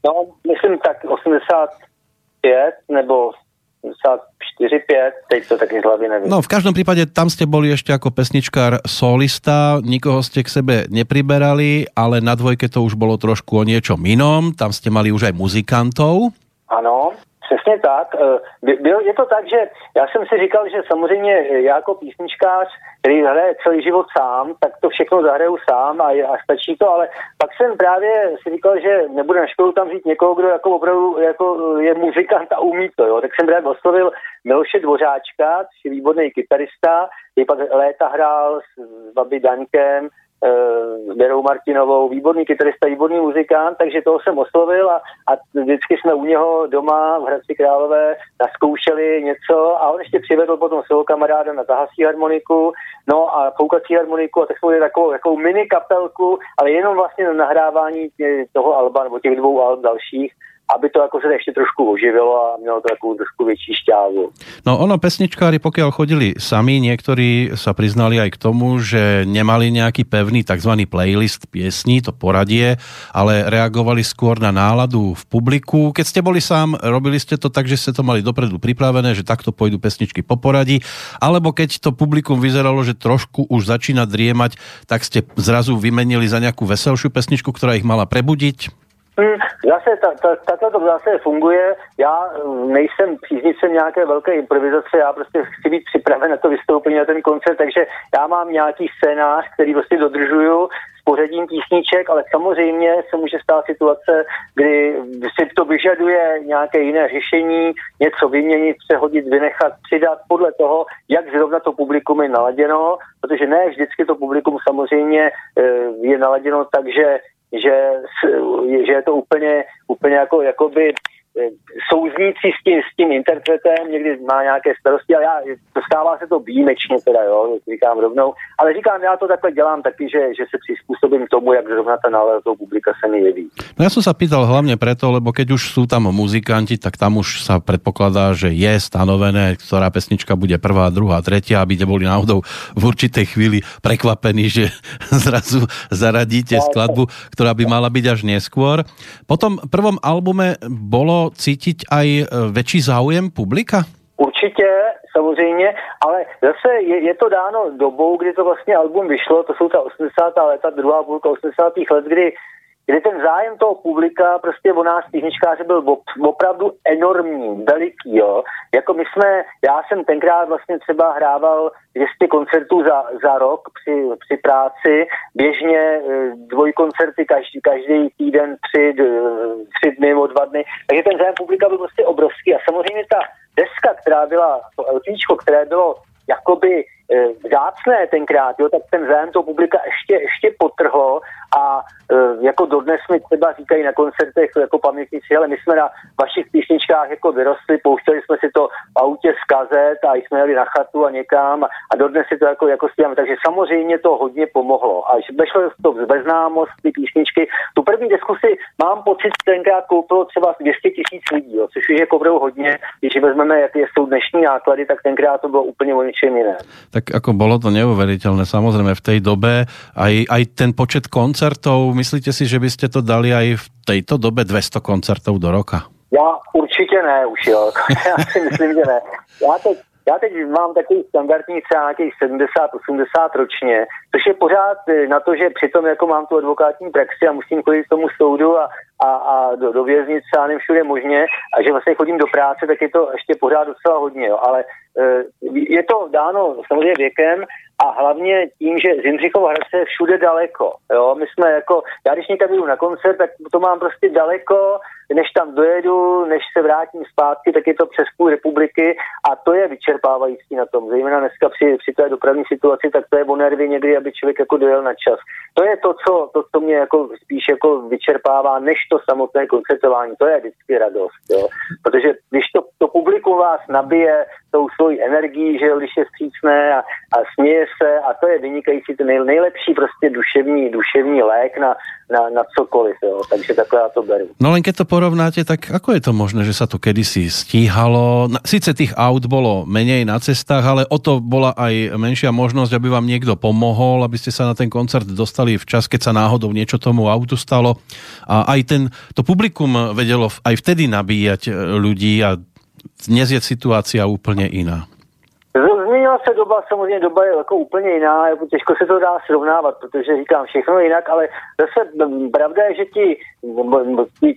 S3: No, myslím tak 85 nebo 4, 5, teď to taky z hlavy nevím.
S2: No v každom prípade tam ste boli ešte ako pesničkár solista, nikoho ste k sebe nepriberali, ale na dvojke to už bolo trošku o niečom inom, tam ste mali už aj muzikantov.
S3: Ano. Přesně tak. Eh, je to tak, že já jsem si říkal, že samozřejmě já jako písničkář, který hraje celý život sám, tak to všechno zahraju sám a, a stačí to, ale pak jsem právě si říkal, že nebude na školu tam říct někoho, kdo jako opravdu jako je muzikant a umí to, jo. Tak jsem právě oslovil Miloše Dvořáčka, což je výborný kytarista, je pak léta hrál s, s Babi Daňkem, Věrou Martinovou, výborný kytarista, výborný muzikant, takže toho jsem oslovil a, a vždycky jsme u něho doma v Hradci Králové naskoušeli něco a on ještě přivedl potom svého kamaráda na tahací harmoniku, no a foukací harmoniku a tak jsme měli takovou, takovou mini kapelku, ale jenom vlastně na nahrávání toho alba nebo těch dvou alb dalších aby to jako se ještě trošku oživilo a mělo to takovou trošku větší šťávu.
S2: No ono pesničkári, pokiaľ chodili sami, niektorí sa priznali aj k tomu, že nemali nejaký pevný tzv. playlist piesní, to poradie, ale reagovali skôr na náladu v publiku. Keď ste boli sám, robili ste to tak, že ste to mali dopredu pripravené, že takto pôjdu pesničky po poradí, alebo keď to publikum vyzeralo, že trošku už začína driemať, tak ste zrazu vymenili za nejakú veselšiu pesničku, ktorá ich mala prebudiť?
S3: Hmm, zase ta, ta, takhle to zase funguje. Já mm, nejsem příznivcem nějaké velké improvizace, já prostě chci být připraven na to vystoupení, na ten koncert, takže já mám nějaký scénář, který prostě dodržuju s pořadím písniček, ale samozřejmě se může stát situace, kdy si to vyžaduje nějaké jiné řešení, něco vyměnit, přehodit, vynechat, přidat podle toho, jak zrovna to publikum je naladěno, protože ne vždycky to publikum samozřejmě eh, je naladěno tak, že že, že je to úplně, úplně jako, jakoby souznící s tím, s tím interpretem, někdy má nějaké starosti, ale já, dostává se to výjimečně teda, jo, říkám rovnou, ale říkám, já to takhle dělám taky, že, že se přizpůsobím tomu, jak zrovna ta toho publika se mi jeví.
S2: No ja som sa pýtal hlavne preto, lebo keď už sú tam muzikanti, tak tam už sa predpokladá, že je stanovené, ktorá pesnička bude prvá, druhá, tretia, aby neboli náhodou v určitej chvíli prekvapení, že zrazu zaradíte skladbu, ktorá by mala byť až neskôr. Po tom prvom albume bolo cítiť aj e, väčší záujem publika?
S3: Určitě, samozřejmě, ale zase je, je to dáno dobou, kdy to vlastně album vyšlo, to jsou ta 80. léta, druhá půlka 80. let, kdy kdy ten zájem toho publika prostě o nás písničkáře byl opravdu enormní, veliký, jo. Jako my jsme, já jsem tenkrát vlastně třeba hrával 200 koncertů za, za rok při, při práci, běžně e, dvojkoncerty každý, každý týden, tři, tři dny o dva dny, takže ten zájem publika byl prostě obrovský a samozřejmě ta deska, která byla, to LPčko, které bylo jakoby vzácné tenkrát, jo, tak ten zájem toho publika ještě, ještě potrhlo a e, jako dodnes mi třeba říkají na koncertech jako pamětníci, ale my jsme na vašich písničkách jako vyrostli, pouštěli jsme si to v autě z kazet a jsme jeli na chatu a někam a dodnes si to jako, jako stíháme. Takže samozřejmě to hodně pomohlo. A vešlo to v beznámost, ty písničky. Tu první diskusi mám pocit, tenkrát koupilo třeba 200 tisíc lidí, jo, což už je opravdu hodně. Když vezmeme, jaké jsou dnešní náklady, tak tenkrát to bylo úplně o ničem jiné.
S2: Tak jako bylo to neuvěřitelné, samozřejmě v té době, aj, aj ten počet koncertů koncertov, myslíte si, že by ste to dali aj v tejto dobe 200 koncertov do roka?
S3: Já určitě ne už, jo. Já si myslím, že ne. Já teď, já teď mám takový standardní třeba nějakých 70-80 ročně, což je pořád eh, na to, že přitom jako mám tu advokátní praxi a musím chodit k tomu soudu a, a, a do, do věznice a nevím všude možně a že vlastně chodím do práce, tak je to ještě pořád docela hodně, jo. ale e, je to dáno samozřejmě věkem a hlavně tím, že z Jindřichova Hradce je všude daleko. Jo? My jsme jako, já když někam jdu na koncert, tak to mám prostě daleko, než tam dojedu, než se vrátím zpátky, tak je to přes půl republiky a to je vyčerpávající na tom. Zejména dneska při, při té dopravní situaci, tak to je o nervy někdy, aby člověk jako dojel na čas. To je to, co, to, co mě jako spíš jako vyčerpává, než to samotné koncertování. To je vždycky radost. Jo? Protože když to, to publikum vás nabije tou svojí energií, že když je vstřícné a, a směje se a to je vynikající, to nej, nejlepší prostě duševní, duševní lék na, na, na cokoliv, jo. takže takhle já to beru.
S2: No len keď to porovnáte, tak ako je to možné, že sa to kedysi stíhalo? Sice tých aut bolo menej na cestách, ale o to bola aj menšia možnosť, aby vám niekto pomohol, aby ste sa na ten koncert dostali včas, keď sa náhodou niečo tomu autu stalo. A aj ten, to publikum vedelo aj vtedy nabíjať e, ľudí a dnes je situácia úplne iná.
S3: Změnila se doba, samozřejmě doba je jako úplně jiná, těžko se to dá srovnávat, protože říkám všechno jinak, ale zase pravda je, že ti,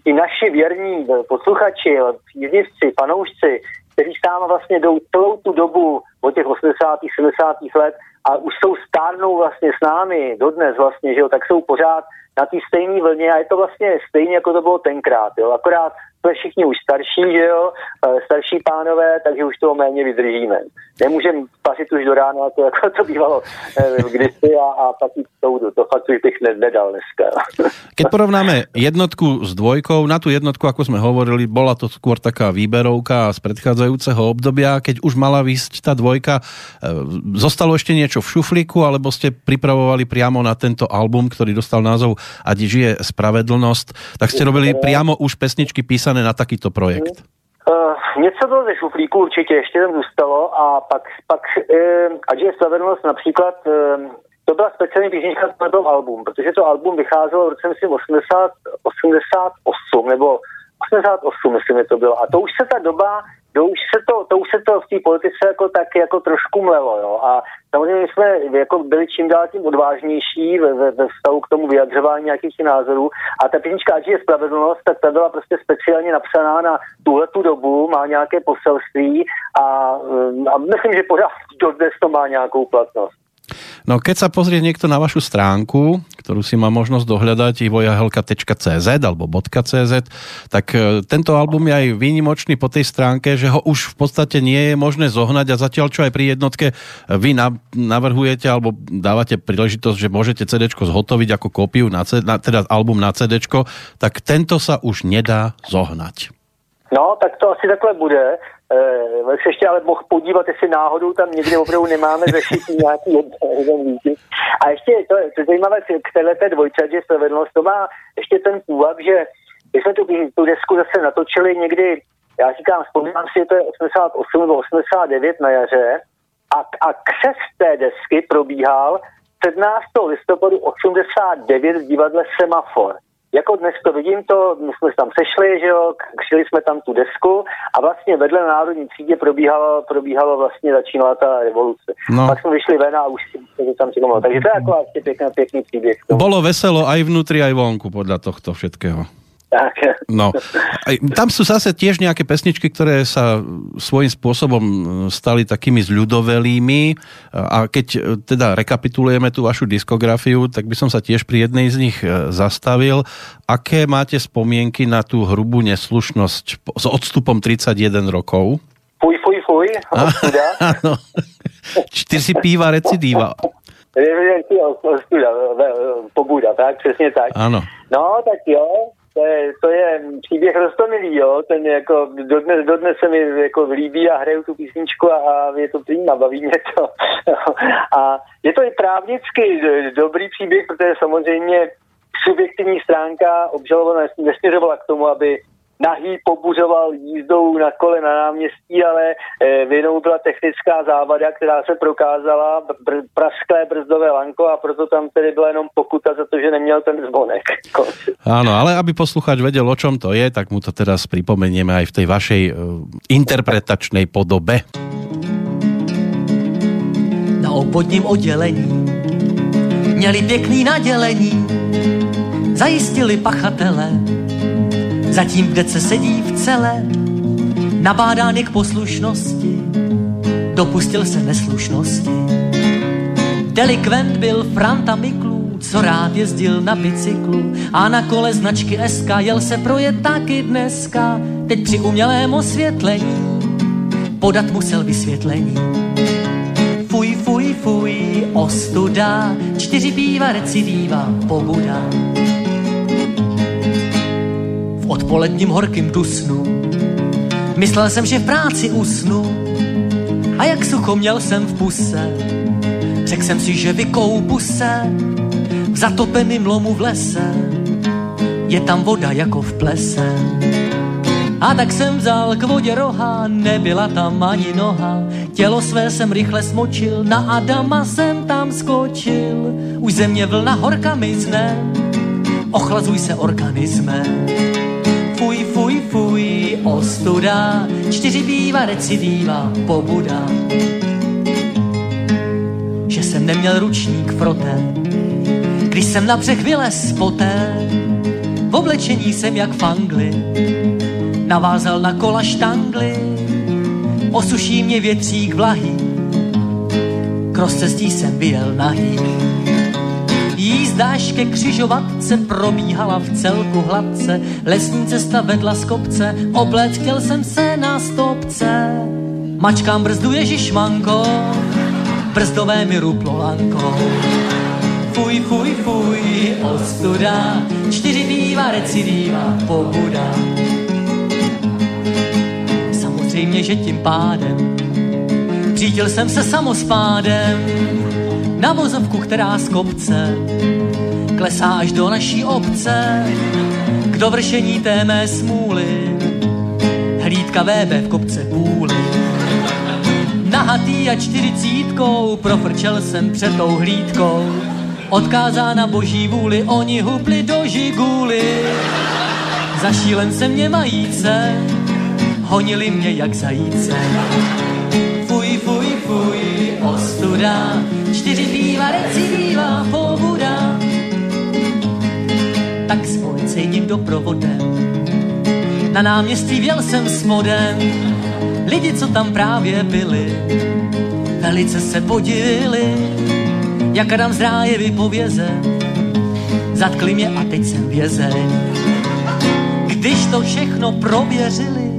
S3: ti, naši věrní posluchači, příznivci, fanoušci, kteří tam vlastně jdou celou tu dobu od těch 80. 70. let a už jsou stárnou vlastně s námi dodnes vlastně, že jo, tak jsou pořád na té stejné vlně a je to vlastně stejně, jako to bylo tenkrát, jo, akorát jsme všichni už starší, že jo, eh, starší pánové, takže už toho méně vydržíme. Nemůžeme pařit už do rána, jako, jako to bývalo kdysi a, a pak jít soudu. To fakt už bych nedal dneska.
S2: Keď porovnáme jednotku s dvojkou, na tú jednotku, ako sme hovorili, bola to skôr taká výberovka z predchádzajúceho obdobia. Keď už mala výsť tá dvojka, eh, zostalo ešte niečo v šuflíku, alebo ste pripravovali priamo na tento album, ktorý dostal názov Adi žije spravedlnosť, tak ste robili priamo už pesničky písané napsané na takýto projekt?
S3: Uh, něco bylo ze šuflíku určitě, ještě tam zůstalo a pak, pak uh, ať je spravedlnost například, uh, to byla speciální písnička na tom album, protože to album vycházelo v roce myslím 80, 88 nebo 88 myslím, že to bylo. A to už se ta doba to už se to, to, už se to v té politice jako tak jako trošku mlelo, jo. A samozřejmě jsme jako byli čím dál tím odvážnější ve, ve, ve vztahu k tomu vyjadřování nějakých názorů. A ta písnička, ať je spravedlnost, tak ta byla prostě speciálně napsaná na tuhle tu dobu, má nějaké poselství a, a myslím, že pořád dodnes to má nějakou platnost.
S2: No keď sa pozrie niekto na vašu stránku, ktorú si má možnosť dohľadať ivojahelka.cz alebo .cz, tak e, tento album je aj výnimočný po tej stránke, že ho už v podstate nie je možné zohnať a zatiaľ čo aj pri jednotke vy navrhujete alebo dávate príležitosť, že môžete CD zhotoviť ako kópiu, na, teda album na CD, tak tento sa už nedá zohnať.
S3: No, tak to asi takhle bude. Eh, se ještě ale mohl podívat, jestli náhodou tam někde opravdu nemáme zešít nějaký jeden výtik. A ještě to, to je zajímavé k této dvojce, že spravedlnost, to má ještě ten půvab, že my jsme tu, tu desku zase natočili někdy, já říkám, vzpomínám si, že to je 88 nebo 89 na jaře, a, a křes té desky probíhal 17. listopadu 89 v divadle Semafor jako dnes to vidím, to, my jsme tam sešli, že jo, křili jsme tam tu desku a vlastně vedle národní třídě probíhalo, probíhalo vlastně, začínala ta revoluce. No. Pak jsme vyšli ven a už si tam čekomal. Takže to je jako vlastně pěkný, pěkný příběh.
S2: Bolo veselo aj vnútri, aj vonku podľa tohto všetkého.
S3: Tak.
S2: No, tam sú zase tiež nejaké pesničky, ktoré sa svojím spôsobom stali takými zľudovelými a keď teda rekapitulujeme tú vašu diskografiu, tak by som sa tiež pri jednej z nich e, zastavil. Aké máte spomienky na tú hrubú neslušnosť s odstupom 31 rokov?
S3: Fuj, fuj, fuj, Áno.
S2: Čtyři si píva recidíva.
S3: Pobuda, tak, přesně tak.
S2: Ano.
S3: No, tak jo, to je, to je příběh rostomilý, jo, ten jako dodnes, dodnes se mi jako líbí a hraju tu písničku a, a je to přímá, baví mě to. a je to i právnicky dobrý příběh, protože samozřejmě subjektivní stránka obžalovaná nesměřovala k tomu, aby nahý pobuřoval jízdou na kole na náměstí, ale e, vinou byla technická závada, která se prokázala, br- prasklé brzdové lanko a proto tam tedy byla jenom pokuta za to, že neměl ten zvonek.
S2: Áno, ale aby posluchač vedel, o čom to je, tak mu to teraz pripomenieme aj v tej vašej uh, interpretačnej podobe.
S1: Na obvodním oddělení měli pěkný nadělení, zajistili pachatele Zatím v dece sedí v celé, nabádán je k poslušnosti, dopustil se neslušnosti. Delikvent byl Franta Miklů, co rád jezdil na bicyklu a na kole značky SK jel se projet taky dneska. Teď při umělém osvětlení podat musel vysvětlení. Fuj, fuj, fuj, ostuda, čtyři píva recidiva, pobuda v odpoledním horkým dusnu. Myslel jsem, že v práci usnu, A jak sucho měl jsem v puse, řekl jsem si, že vykoupu se v zatopeným lomu v lese. Je tam voda jako v plese. A tak jsem vzal k vodě roha, nebyla tam ani noha. Tělo své jsem rychle smočil, na Adama jsem tam skočil. Už země vlna horka mizne, ochlazuj se organismem. Fuj, ostuda, čtyři býva recidiva, pobuda. Že jsem neměl ručník froté, když jsem na břeh vylez poté, v oblečení jsem jak fangli, navázal na kola štangly, osuší mě větřík vlahy, k rozcestí jsem vyjel nahý. Až ke křižovatce probíhala v celku hladce, lesní cesta vedla z kopce, oblet chtěl jsem se na stopce. Mačkám brzdu Ježišmanko, brzdové mi ruplo lanko. Fuj, fuj, fuj, ostuda, čtyři bývá recidiva, pobuda samozřejmě, že tím pádem řídil jsem se samospádem na vozovku, která z kopce klesá až do naší obce k dovršení té mé smůly. Hlídka VB v kopce půly. Nahatý a čtyřicítkou profrčel jsem před tou hlídkou. Odkázána boží vůli, oni hupli do žiguly. Zašílen se mě majíce, honili mě jak zajíce. Fuj, fuj, fuj, ostuda, čtyři býva, recidiva, pobuda. Policejním doprovodem na náměstí věl jsem s modem. Lidi, co tam právě byli, velice se podivili, jak Adam z ráje vypověze. Zatkli mě a teď jsem vězeň. Když to všechno prověřili,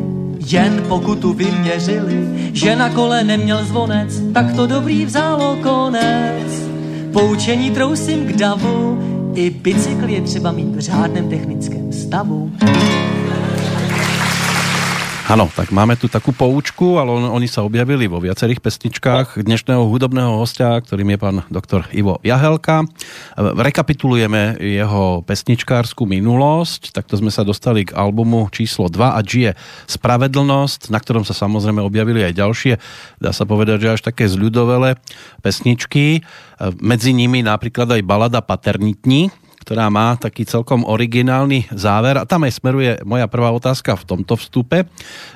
S1: jen pokutu vyměřili, že na kole neměl zvonec, tak to dobrý vzalo konec. Poučení trousím k davu, i bicykl je třeba mít v řádném technickém stavu.
S2: Ano, tak máme tu takú poučku, ale on, oni sa objavili vo viacerých pesničkách dnešného hudobného hostia, ktorým je pán doktor Ivo Jahelka. Rekapitulujeme jeho pesničkárskú minulosť, takto sme sa dostali k albumu číslo 2 a žije Spravedlnosť, na ktorom sa samozrejme objavili aj ďalšie, dá sa povedať, že až také zľudovele pesničky, medzi nimi napríklad aj balada Paternitní, ktorá má taký celkom originálny záver. A tam aj smeruje moja prvá otázka v tomto vstupe.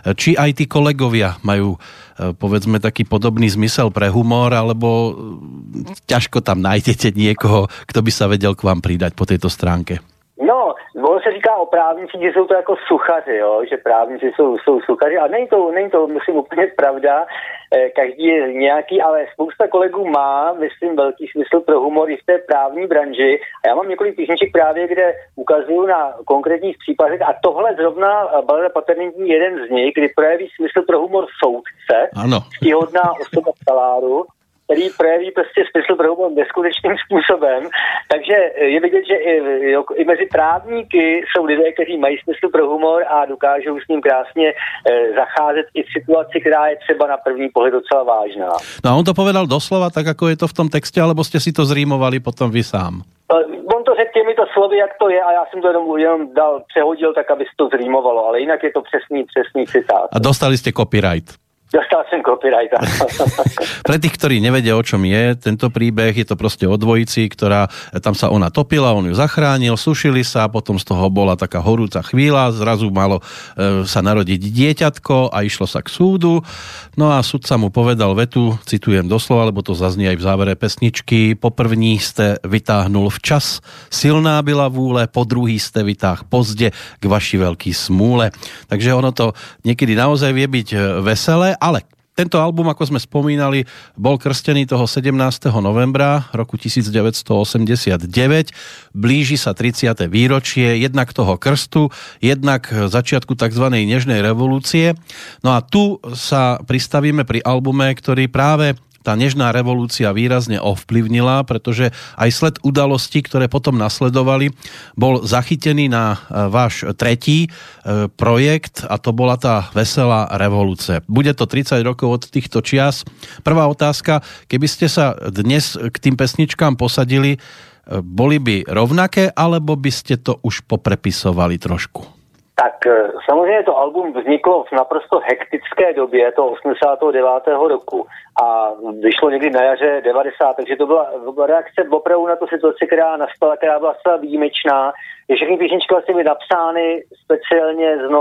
S2: Či aj tí kolegovia majú e, povedzme taký podobný zmysel pre humor, alebo e, ťažko tam nájdete niekoho, kto by sa vedel k vám pridať po tejto stránke?
S3: No, ono se říká o právníci, že jsou to jako suchaři, jo? že právníci jsou, jsou suchaři a není to, není to, myslím, úplně pravda. Eh, každý je nějaký, ale spousta kolegů má, myslím, velký smysl pro humor i v té právní branži. A já mám několik písniček právě, kde ukazuju na konkrétních případech a tohle zrovna eh, Balada Paternitní jeden z nich, kdy projeví smysl pro humor soudce,
S2: ano.
S3: stihodná osoba v taláru, který projeví prostě smysl pro humor neskutečným způsobem. Takže je vidět, že i, i mezi právníky jsou lidé, kteří mají smysl pro humor a dokážou s ním krásně e, zacházet i v situaci, která je třeba na první pohled docela vážná.
S2: No a on to povedal doslova tak, jako je to v tom texte, alebo jste si to zrýmovali potom vy sám?
S3: E, on to řekl těmito slovy, jak to je a já jsem to jenom, jenom dal, přehodil tak, aby se to zrýmovalo, ale jinak je to přesný, přesný citát.
S2: A dostali jste copyright.
S3: Dostal som copyright.
S2: Pre tých, ktorí nevedia, o čom je tento príbeh, je to proste o dvojici, ktorá, tam sa ona topila, on ju zachránil, sušili sa, potom z toho bola taká horúca chvíľa, zrazu malo e, sa narodiť dieťatko a išlo sa k súdu. No a sudca mu povedal vetu, citujem doslova, lebo to zaznie aj v závere pesničky, po první ste vytáhnul včas, silná byla vůle, po druhý ste vytáh pozde k vaši veľký smúle. Takže ono to niekedy naozaj vie byť e, veselé, ale tento album, ako sme spomínali, bol krstený toho 17. novembra roku 1989. Blíži sa 30. výročie jednak toho krstu, jednak začiatku tzv. nežnej revolúcie. No a tu sa pristavíme pri albume, ktorý práve tá nežná revolúcia výrazne ovplyvnila, pretože aj sled udalostí, ktoré potom nasledovali, bol zachytený na e, váš tretí e, projekt a to bola tá veselá revolúcia. Bude to 30 rokov od týchto čias. Prvá otázka, keby ste sa dnes k tým pesničkám posadili, e, boli by rovnaké, alebo by ste to už poprepisovali trošku?
S3: Tak eh, samozřejmě to album vzniklo v naprosto hektické době, to 89. roku a vyšlo někdy na jaře 90, takže to byla, reakce opravdu na tu situaci, která nastala, která byla zcela výjimečná. Všechny písničky vlastně byly napsány speciálně zno,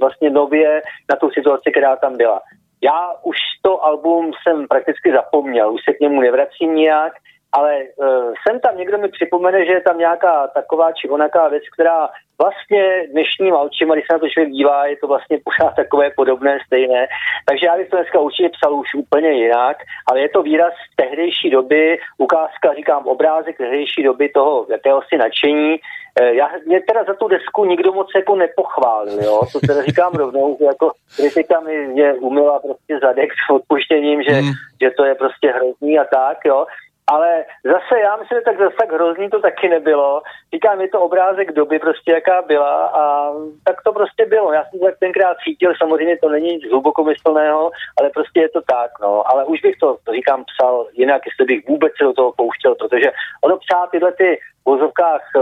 S3: vlastně nově na tu situaci, která tam byla. Já už to album jsem prakticky zapomněl, už se k němu nevracím nijak, ale uh, sem tam někdo mi připomene, že je tam nějaká taková či onaká věc, která vlastně dnešním očima, když se na to člověk dívá, je to vlastně pořád takové podobné, stejné. Takže já bych to dneska určitě psal už úplně jinak, ale je to výraz tehdejší doby, ukázka, říkám, obrázek tehdejší doby toho jakéhosi nadšení. Eh, já, mě teda za tu desku nikdo moc jako nepochválil, jo? to teda říkám rovnou, jako kritika mi mě umila prostě zadek s odpuštěním, že, hmm. že to je prostě hrozný a tak, jo ale zase já myslím, že tak zase tak hrozný to taky nebylo. Říkám, je to obrázek doby prostě, jaká byla a tak to prostě bylo. Já jsem to tak tenkrát cítil, samozřejmě to není nic hlubokomyslného, ale prostě je to tak, no. Ale už bych to, to říkám, psal jinak, jestli bych vůbec se do toho pouštěl, protože ono psát tyhle ty vozovkách eh,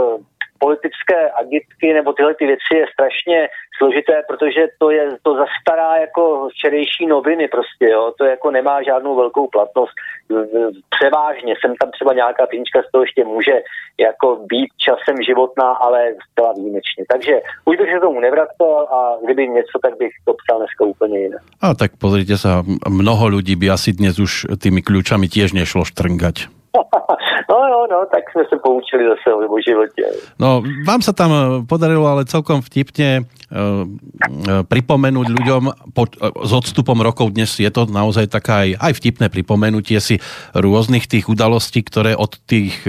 S3: politické agitky nebo tyhle ty věci je strašně složité, protože to je to zastará jako včerejší noviny prostě, jo. To jako nemá žádnou velkou platnost. Převážně jsem tam třeba nějaká pínička z toho ještě může jako být časem životná, ale zcela výjimečně. Takže už bych se tomu nevracel a kdyby něco, tak bych to psal dneska úplně jinak.
S2: A tak pozrite sa, mnoho ľudí by asi dnes už tými kľúčami tiež nešlo štrngať.
S3: No jo, no, tak jsme se poučili zase o životě.
S2: No, vám sa tam podarilo ale celkom vtipne uh, pripomenúť ľuďom po, uh, s odstupom rokov dnes je to naozaj taká aj, aj vtipné pripomenutie si rôznych tých udalostí, ktoré od tých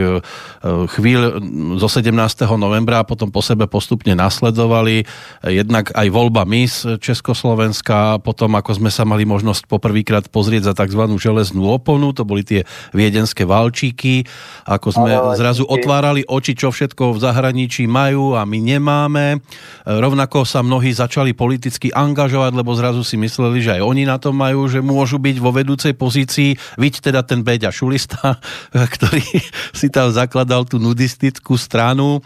S2: chvíľ zo 17. novembra a potom po sebe postupne nasledovali. Jednak aj voľba MIS Československa, potom ako sme sa mali možnosť poprvýkrát pozrieť za tzv. železnú oponu, to boli tie viedenské valčíky, ako sme ano, zrazu otvárali oči, čo všetko v zahraničí majú a my nemáme. Rovnako sa mnohí začali politicky angažovať, lebo zrazu si mysleli, že aj oni na to majú, že môžu byť vo vedúcej pozícii. Viď teda ten Beďa Šulista, ktorý si tam zakladal tú nudistickú stranu.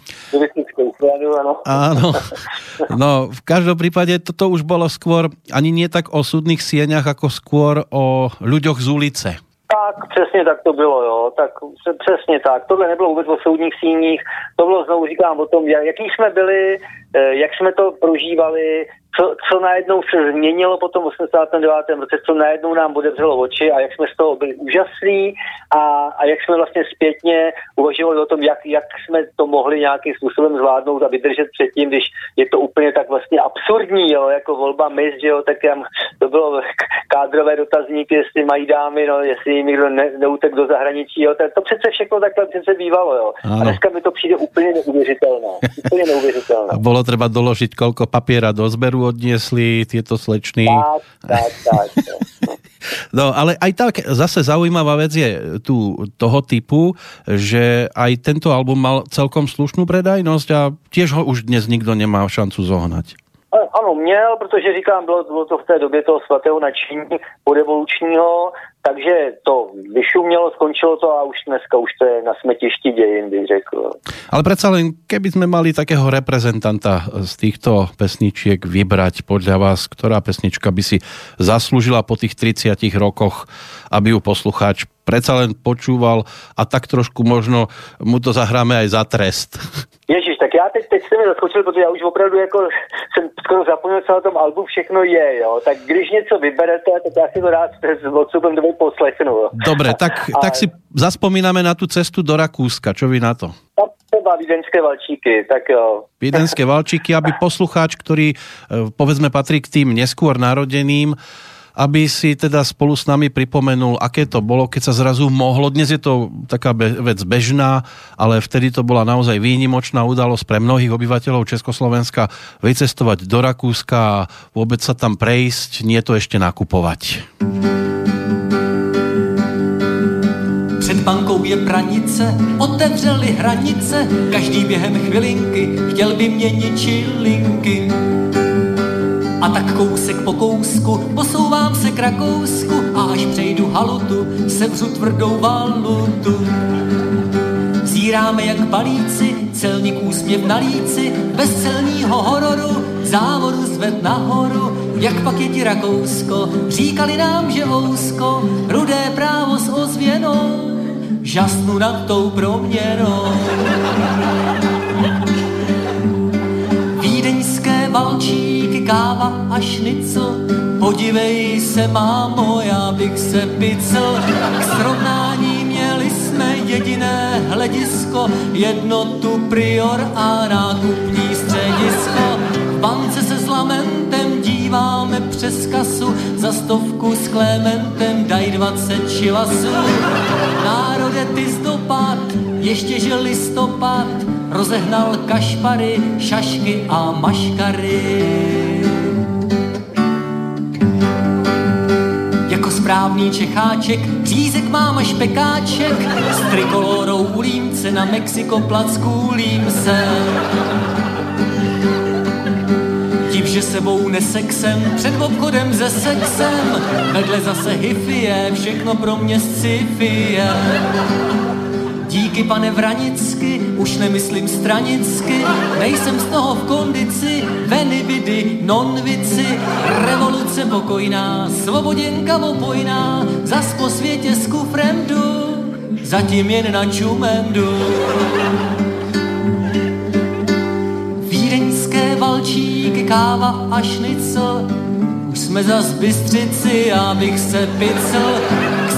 S2: Áno. No, v každom prípade toto už bolo skôr ani nie tak o súdnych sieňach, ako skôr o ľuďoch z ulice.
S3: Tak, přesně tak to bylo, jo. Tak přesně tak. Tohle nebylo vůbec o soudních síních, to bylo znovu říkám o tom, jaký jsme byli, jak jsme to prožívali, co, co najednou se změnilo po tom 89. roce, co najednou nám odevřelo oči a jak jsme z toho byli úžasní a, a jak jsme vlastně zpětně uvažovali o tom, jak, jak jsme to mohli nějakým způsobem zvládnout a vydržet předtím, když je to úplně tak vlastně absurdní, jo, jako volba mis, že jo, tak tam to bylo kádrové dotazníky, jestli mají dámy, no, jestli jim někdo ne, neutek do zahraničí, jo, to, to přece všechno takhle přece bývalo, jo. Ano. A dneska mi to přijde úplně neuvěřitelné. Úplně neuvěřitelné.
S2: Bolo treba doložiť, koľko papiera do zberu odniesli tieto slečny.
S3: Tak, tak, tak.
S2: No ale aj tak zase zaujímavá vec je tu toho typu, že aj tento album mal celkom slušnú predajnosť a tiež ho už dnes nikto nemá šancu zohnať.
S3: Ano, měl, protože říkám, bylo, bylo to v té době toho svatého nadšení porevolučního, takže to vyšumělo, skončilo to a už dneska už to je na smetišti dějin, bych řekl.
S2: Ale predsa len, keby sme mali takého reprezentanta z týchto pesničiek vybrať podľa vás, ktorá pesnička by si zaslúžila po tých 30 rokoch, aby ju poslucháč predsa len počúval a tak trošku možno mu to zahráme aj za trest.
S3: Ježíš, tak já teď, teď jsem mi zaskočil, protože já už opravdu jako jsem skoro zapomněl, co na tom albu všechno je, jo. Tak když něco vyberete, tak já si to rád s odstupem doby poslechnu. Jo.
S2: Dobre, tak, a... tak si zaspomínáme na tu cestu do Rakúska. Čo vy na to?
S3: No, třeba vídeňské valčíky, tak jo.
S2: Vídeňské valčíky, aby poslucháč, ktorý eh, povedzme patrí k tým neskôr narodeným, aby si teda spolu s nami pripomenul, aké to bolo, keď sa zrazu mohlo. Dnes je to taká be- vec bežná, ale vtedy to bola naozaj výnimočná udalosť pre mnohých obyvateľov Československa vycestovať do Rakúska a vôbec sa tam prejsť, nie to ešte nakupovať.
S1: Před bankou je pranice, otevřeli hranice, každý během chvilinky chtěl by měnit čilinky. A tak kousek po kousku posouvám se k Rakousku a až přejdu halutu, sevřu tvrdou valutu. Zíráme jak balíci, celník úsměv na líci, bez celního hororu, závodu zved nahoru, jak pak je ti Rakousko, říkali nám, že ousko, rudé právo s ozvěnou, žasnu nad tou proměnou. Vídeňské valčíky, káva a šnicl, podívej se, mámo, já bych se picl. K srovnání měli jsme jediné hledisko, jednotu prior a nákupní středisko. V bance se s lamentem díváme přes kasu, za stovku s Klementem daj dvacet čivasů. Národe ty zdopad, ještě že listopad, rozehnal kašpary, šašky a maškary. Správný čecháček, řízek mám až pekáček, s trikolorou ulím se na Mexiko plackůlím se. Tím, že sebou nesexem, před obchodem ze sexem, vedle zase hifie, všechno pro mě sci-fi Díky pane Vranicky, už nemyslím stranicky, nejsem z toho v kondici, veny vidy, non-vici, revoluce pokojná, svoboděnka opojná, zas po světě s kufrem jdu, zatím jen na čumendu. Vídeňské valčíky, káva a šnicl, už jsme zas bystřici, abych se picl,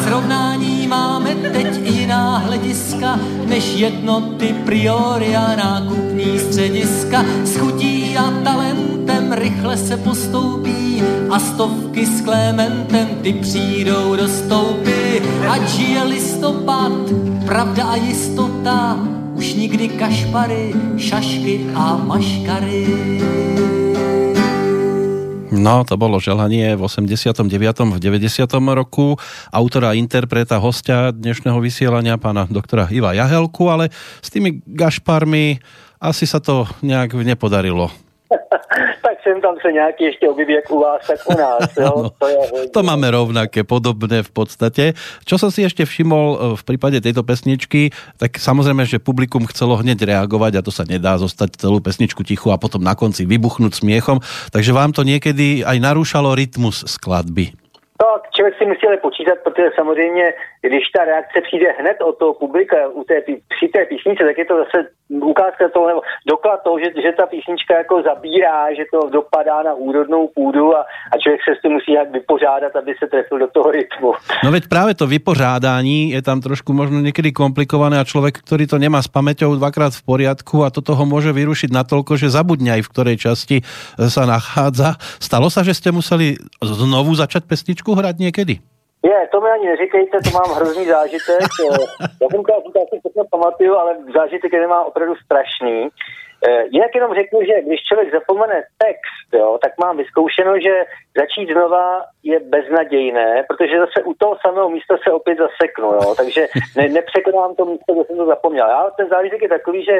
S1: srovnání máme teď jiná hlediska, než jednoty priori a nákupní střediska. S chutí a talentem rychle se postoupí a stovky s Klementem ty přijdou do stoupy. Ať žije listopad, pravda a jistota, už nikdy kašpary, šašky a maškary.
S2: No, to bolo želanie v 89. v 90. roku autora, interpreta, hostia dnešného vysielania pána doktora Iva Jahelku, ale s tými gašparmi asi sa to nejak nepodarilo
S3: tak sem tam se nějaký ještě objeví jak u vás, tak u nás. Jo?
S2: no, to, je to máme rovnaké, podobné v podstate. Čo som si ešte všimol eh, v prípade tejto pesničky, tak samozrejme, že publikum chcelo hneď reagovať a to sa nedá zostať celú pesničku tichu a potom na konci vybuchnúť smiechom. Takže vám to niekedy aj narúšalo rytmus skladby.
S3: Tak člověk si musí ale počítat, protože samozřejmě, když ta reakce přijde hned od toho publika u té, při té písničce, tak je to zase ukázka toho, nebo doklad toho, že, že ta písnička jako zabírá, že to dopadá na úrodnou půdu a, a člověk se s tím musí jak vypořádat, aby se trefil do toho rytmu.
S2: No veď právě to vypořádání je tam trošku možno někdy komplikované a člověk, který to nemá s paměťou dvakrát v poriadku a toto ho může vyrušit natoľko, že zabudne aj v ktorej časti sa nachádza. Stalo sa, že ste museli znovu začať pesničku písničku někdy?
S3: Je, to mi ani neříkejte, to mám hrozný zážitek. Já jsem to asi všechno pamatuju, ale zážitek je nemá opravdu strašný. Eh, jinak jenom řeknu, že když člověk zapomene text, jo, tak mám vyzkoušeno, že začít znova je beznadějné, protože zase u toho samého místa se opět zaseknu, jo, takže ne, nepřekonám to místo, kde jsem to zapomněl. Já ten zážitek je takový, že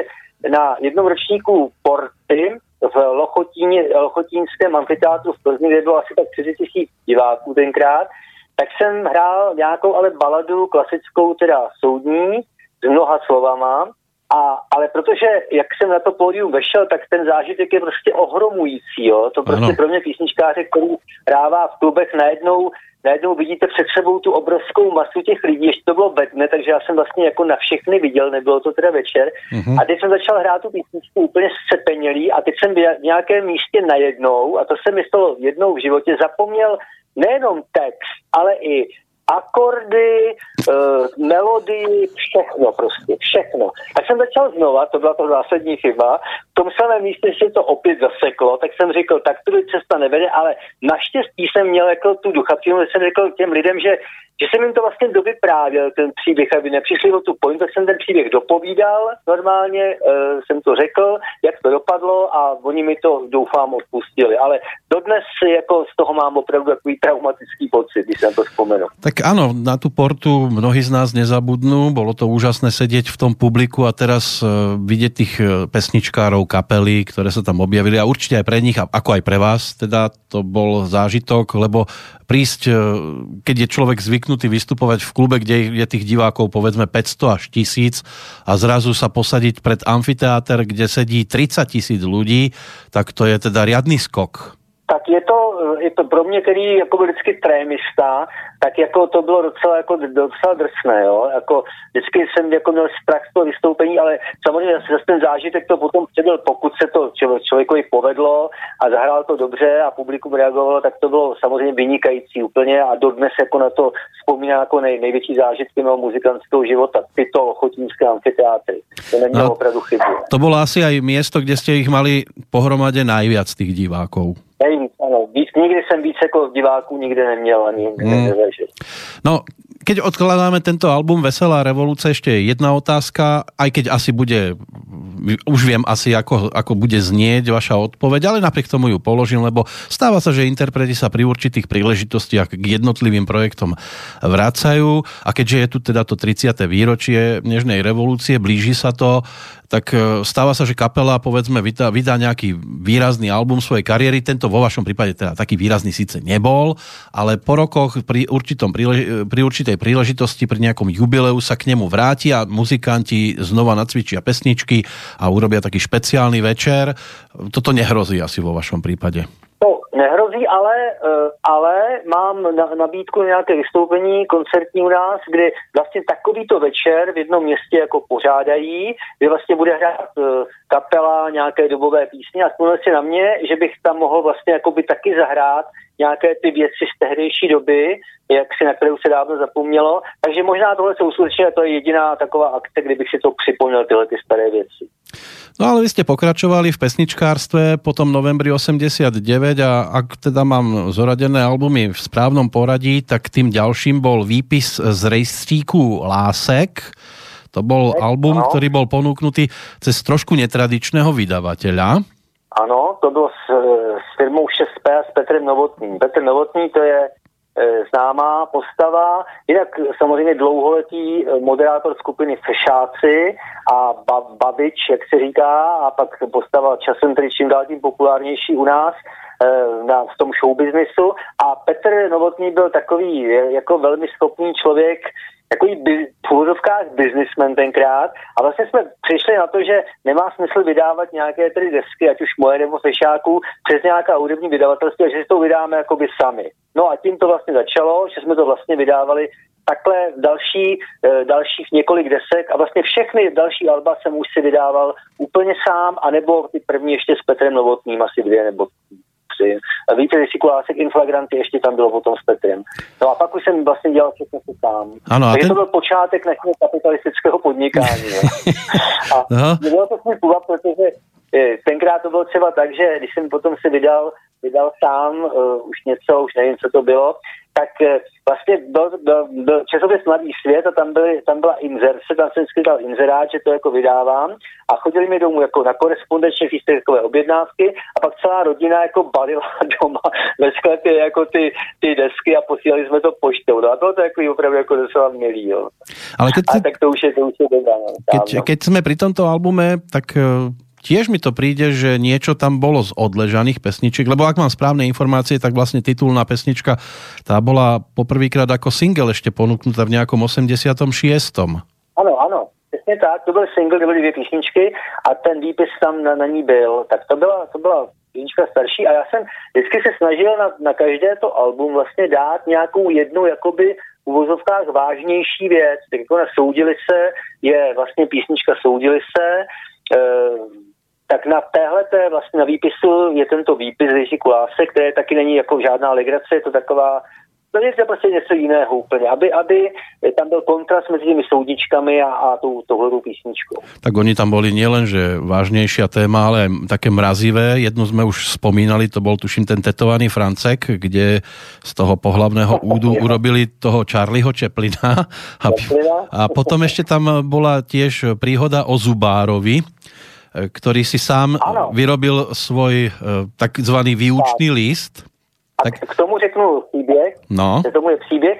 S3: na jednom ročníku Porty v Lochotíně, Lochotínském amfiteátru v Plzni, kde bylo asi tak 30 tisíc diváků tenkrát, tak jsem hrál nějakou ale baladu klasickou, teda soudní, s mnoha slovama, a, ale protože, jak jsem na to pódium vešel, tak ten zážitek je prostě ohromující. Jo? To prostě ano. pro mě písničkáře, který hrává v klubech, najednou najednou vidíte před sebou tu obrovskou masu těch lidí, ještě to bylo bedne, takže já jsem vlastně jako na všechny viděl, nebylo to teda večer. Mm-hmm. A teď jsem začal hrát tu písničku úplně scepenělý a teď jsem v nějakém místě najednou, a to se mi stalo jednou v životě, zapomněl nejenom text, ale i akordy, uh, melodii, všechno prostě, všechno. A jsem začal znova, to byla to zásadní chyba, tom samém místě se to opět zaseklo, tak jsem řekl, tak tu cesta nevede, ale naštěstí jsem měl jako tu duchatinu, jsem řekl těm lidem, že, že jsem jim to vlastně dovyprávěl, ten příběh, aby nepřišli o tu point, tak jsem ten příběh dopovídal normálně, uh, jsem to řekl, jak to dopadlo a oni mi to doufám odpustili. Ale do dodnes jako z toho mám opravdu takový traumatický pocit, když se na to vzpomenu.
S2: Tak ano, na tu portu mnohí z nás nezabudnú, bolo to úžasné sedieť v tom publiku a teraz uh, vidieť tých uh, pesničkárov, kapely, ktoré sa tam objavili a určite aj pre nich, ako aj pre vás, teda to bol zážitok, lebo prísť, uh, keď je človek zvyknutý vystupovať v klube, kde je tých divákov povedzme 500 až 1000 a zrazu sa posadiť pred amfiteáter, kde sedí 30 tisíc ľudí, tak to je teda riadný skok.
S3: Tak je to, je to pro mě, který jako vždycky trémista, tak jako to bylo docela, jako, docela drsné, jo? Jako, vždycky jsem jako měl strach z toho vystoupení, ale samozřejmě zase ten zážitek to potom předěl, pokud se to člověkovi povedlo a zahrál to dobře a publikum reagovalo, tak to bylo samozřejmě vynikající úplně a dodnes jako na to vzpomíná jako nej, největší zážitky mého muzikantského života, tyto ochotnické amfiteátry. To nemělo no, opravdu chybu.
S2: To bylo asi aj město, kde jste jich mali pohromadě najviac tých divákov.
S3: Nejvíc, ano. Víc, nikdy jsem víc jako diváků nikdy neměl ani hmm.
S2: No, keď odkladáme tento album Veselá revoluce, ešte jedna otázka, aj keď asi bude, už viem asi, ako, ako bude znieť vaša odpoveď, ale napriek tomu ju položím, lebo stáva sa, že interpreti sa pri určitých príležitostiach k jednotlivým projektom vracajú a keďže je tu teda to 30. výročie Nežnej revolúcie, blíži sa to, tak e, stáva sa, že kapela povedzme vydá, vydá nejaký výrazný album svojej kariéry, tento vo vašom prípade teda taký výrazný síce nebol, ale po rokoch pri, určitom, pri určitej príležitosti, pri nejakom jubileu sa k nemu vrátia muzikanti znova nacvičia pesničky a urobia taký špeciálny večer. Toto nehrozí asi vo vašom prípade.
S3: To nehrozí, ale, eh, ale mám na, nabídku nějaké vystoupení koncertní u nás, kdy vlastně takovýto večer v jednom městě jako pořádají, kde vlastně bude hrát eh, kapela nějaké dobové písně a spomněl si na mě, že bych tam mohl vlastně jakoby taky zahrát nějaké ty věci z tehdejší doby, jak si na kterou se dávno zapomnělo. Takže možná tohle jsou skutečně to je jediná taková akce, kdybych si to připomněl, tyhle ty staré věci.
S2: No ale vy ste pokračovali v pesničkárstve potom novembri 89 a ak teda mám zoradené albumy v správnom poradí, tak tým ďalším bol výpis z rejstříku Lásek. To bol album, ano. ktorý bol ponúknutý cez trošku netradičného vydavateľa.
S3: Ano, to bylo s, s firmou 6P a s Petrem Novotným. Petr Novotný to je známá postava, jinak samozřejmě dlouholetý e, moderátor skupiny Fešáci a Babič, jak se říká, a pak postava časem tedy čím dál tím populárnější u nás e, na, v tom showbiznisu. A Petr Novotný byl takový jako velmi schopný člověk, takový by, v businessman tenkrát a vlastně jsme přišli na to, že nemá smysl vydávat nějaké tedy desky, ať už moje nebo fešáků, přes nějaká hudební vydavatelství a že si to vydáme jakoby sami. No a tím to vlastně začalo, že jsme to vlastně vydávali takhle další, eh, dalších několik desek a vlastně všechny další alba jsem už si vydával úplně sám, anebo ty první ještě s Petrem Novotným, asi dvě nebo tři. Víte, Lásek Inflagranty ještě tam bylo potom s Petrem. No a pak už jsem vlastně dělal všechno se sám. Ano, Takže ten... to byl počátek našeho kapitalistického podnikání. a bylo to svůj půvab, protože eh, tenkrát to bylo třeba tak, že když jsem potom si vydal, vydal sám uh, už něco, už nevím, co to bylo, tak eh, vlastně byl, byl, byl časopis Mladý svět a tam, byly, tam byla inzerce, tam jsem vždycky dal inzerát, že to jako vydávám a chodili mi domů jako na korespondenčně takové objednávky a pak celá rodina jako balila doma ve sklepě jako ty, ty desky a posílali jsme to poštou. No a bylo to jako opravdu jako docela milý, jo. Ale keď a tak to už je, to už je dobrá. No,
S2: keď, keď jsme pri tomto albume, tak eh, tiež mi to príde, že niečo tam bolo z odležaných pesničiek, lebo ak mám správne informácie, tak vlastne titulná pesnička tá bola poprvýkrát ako single ešte ponúknutá v nejakom 86.
S3: Ano, ano, přesně tak, to byl single, to byly dvě písničky a ten výpis tam na, na ní byl, tak to byla, to byla písnička starší a já jsem vždycky se snažil na, na každé to album vlastně dát nějakou jednu jakoby v uvozovkách vážnější věc, tak jako na Soudili se je vlastně písnička Soudili se, e, tak na téhle vlastně na výpisu je tento výpis Jiří Kuláse, které taky není jako žádná legrace, je to taková to je prostě něco jiného úplně, aby, aby tam byl kontrast mezi těmi soudičkami a, a tou, touhletou písničkou.
S2: Tak oni tam boli nielen, že vážnější téma, ale také mrazivé. Jednu jsme už spomínali, to bol tuším ten tetovaný Francek, kde z toho pohlavného údu urobili toho Charlieho Chaplina. A, a potom ešte tam bola tiež príhoda o Zubárovi, ktorý si sám ano. vyrobil svoj takzvaný výučný tak. list.
S3: A tak... k tomu řeknu příběh.
S2: No.
S3: K tomu je příběh.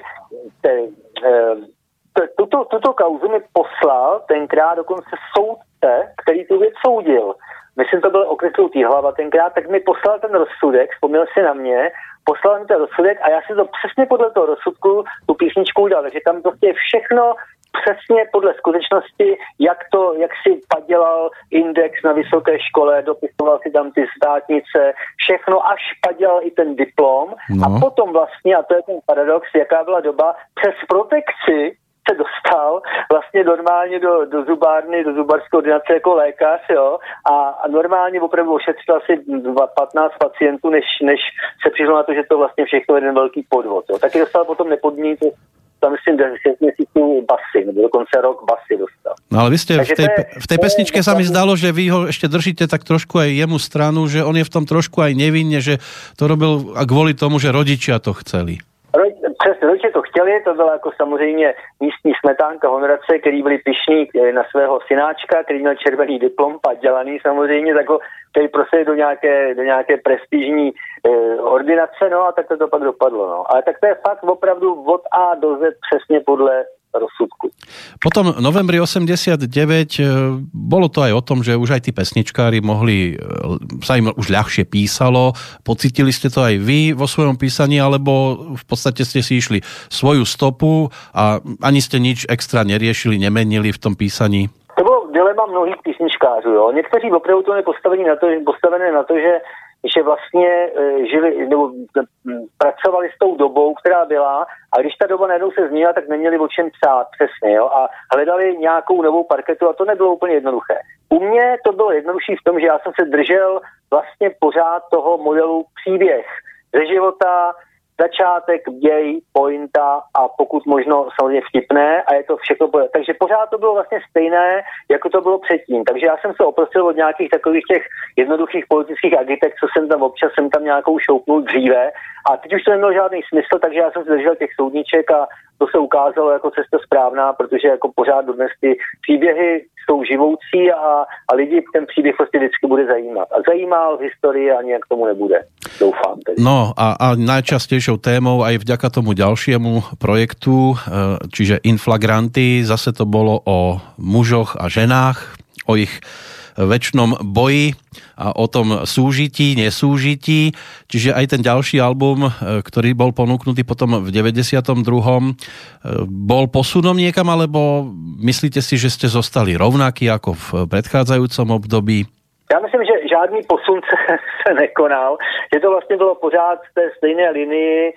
S3: Tuto, tuto kauzu mi poslal tenkrát dokonce soudce, který tu věc soudil. Myslím, to byl okresl hlava tenkrát, tak mi poslal ten rozsudek, vzpomněl si na mě, poslal mi ten rozsudek a já si to přesně podle toho rozsudku tu písničku udělal. Takže tam prostě všechno přesně podle skutečnosti, jak to, jak si padělal index na vysoké škole, dopisoval si tam ty státnice, všechno až padělal i ten diplom no. a potom vlastně, a to je ten paradox, jaká byla doba, přes protekci se dostal vlastně normálně do, do zubárny, do zubarské ordinace jako lékař, jo, a, a normálně opravdu ošetřil asi 15 pacientů, než, než se přišlo na to, že to vlastně všechno je jeden velký podvod, jo. Taky dostal potom nepodmínku tam myslím 10 měsíců basy, nebo dokonce rok basy dostal.
S2: No ale vy ste v tej, v tej pesničke sa mi zdalo, že vy ho ešte držíte tak trošku aj jemu stranu, že on je v tom trošku aj nevinne, že to robil a kvôli tomu, že rodičia to chceli.
S3: Přesně, rodiče to chtěli, to byla jako samozřejmě místní smetánka honorace, který byli pišní eh, na svého synáčka, který měl červený diplom, padělaný samozřejmě, tak ho chtěli prostě do nějaké, do nějaké prestižní eh, ordinace, no a tak to, to pak dopadlo, no. Ale tak to je fakt opravdu od A do Z přesně podle rozsudku.
S2: Potom novembri 89 e, bolo to aj o tom, že už aj tí pesničkári mohli, e, sa im už ľahšie písalo. Pocitili ste to aj vy vo svojom písaní, alebo v podstate ste si išli svoju stopu a ani ste nič extra neriešili, nemenili v tom písaní?
S3: Dilema mnohých písničkářů. Jo. Někteří opravdu to postavení na to, postavené na to, že že vlastně e, žili, nebo pracovali s tou dobou, která byla a když ta doba najednou se změnila, tak neměli o čem psát přesně jo, a hledali nějakou novou parketu a to nebylo úplně jednoduché. U mě to bylo jednodušší v tom, že já jsem se držel vlastně pořád toho modelu příběh ze života, začátek, děj, pointa a pokud možno samozřejmě vtipné a je to všechno. Takže pořád to bylo vlastně stejné, jako to bylo předtím. Takže já jsem se oprosil od nějakých takových těch jednoduchých politických agitek, co jsem tam občas jsem tam nějakou šoupnul dříve a teď už to nemělo žádný smysl, takže já jsem se držel těch soudníček a to se ukázalo jako cesta správná, protože jako pořád dnes ty příběhy jsou živoucí a, a lidi ten příběh prostě vždycky bude zajímat. A zajímal v historii a nějak tomu nebude. Doufám. Tedy.
S2: No a, a najčastejšou témou aj vďaka tomu ďalšiemu projektu, e, čiže Inflagranty, zase to bolo o mužoch a ženách, o ich väčšnom boji a o tom súžití, nesúžití. Čiže aj ten ďalší album, e, ktorý bol ponúknutý potom v 92. E, bol posunom niekam, alebo myslíte si, že ste zostali rovnaký ako v predchádzajúcom období?
S3: Já myslím, že žádný posun se, se nekonal, že to vlastně bylo pořád v té stejné linii, e,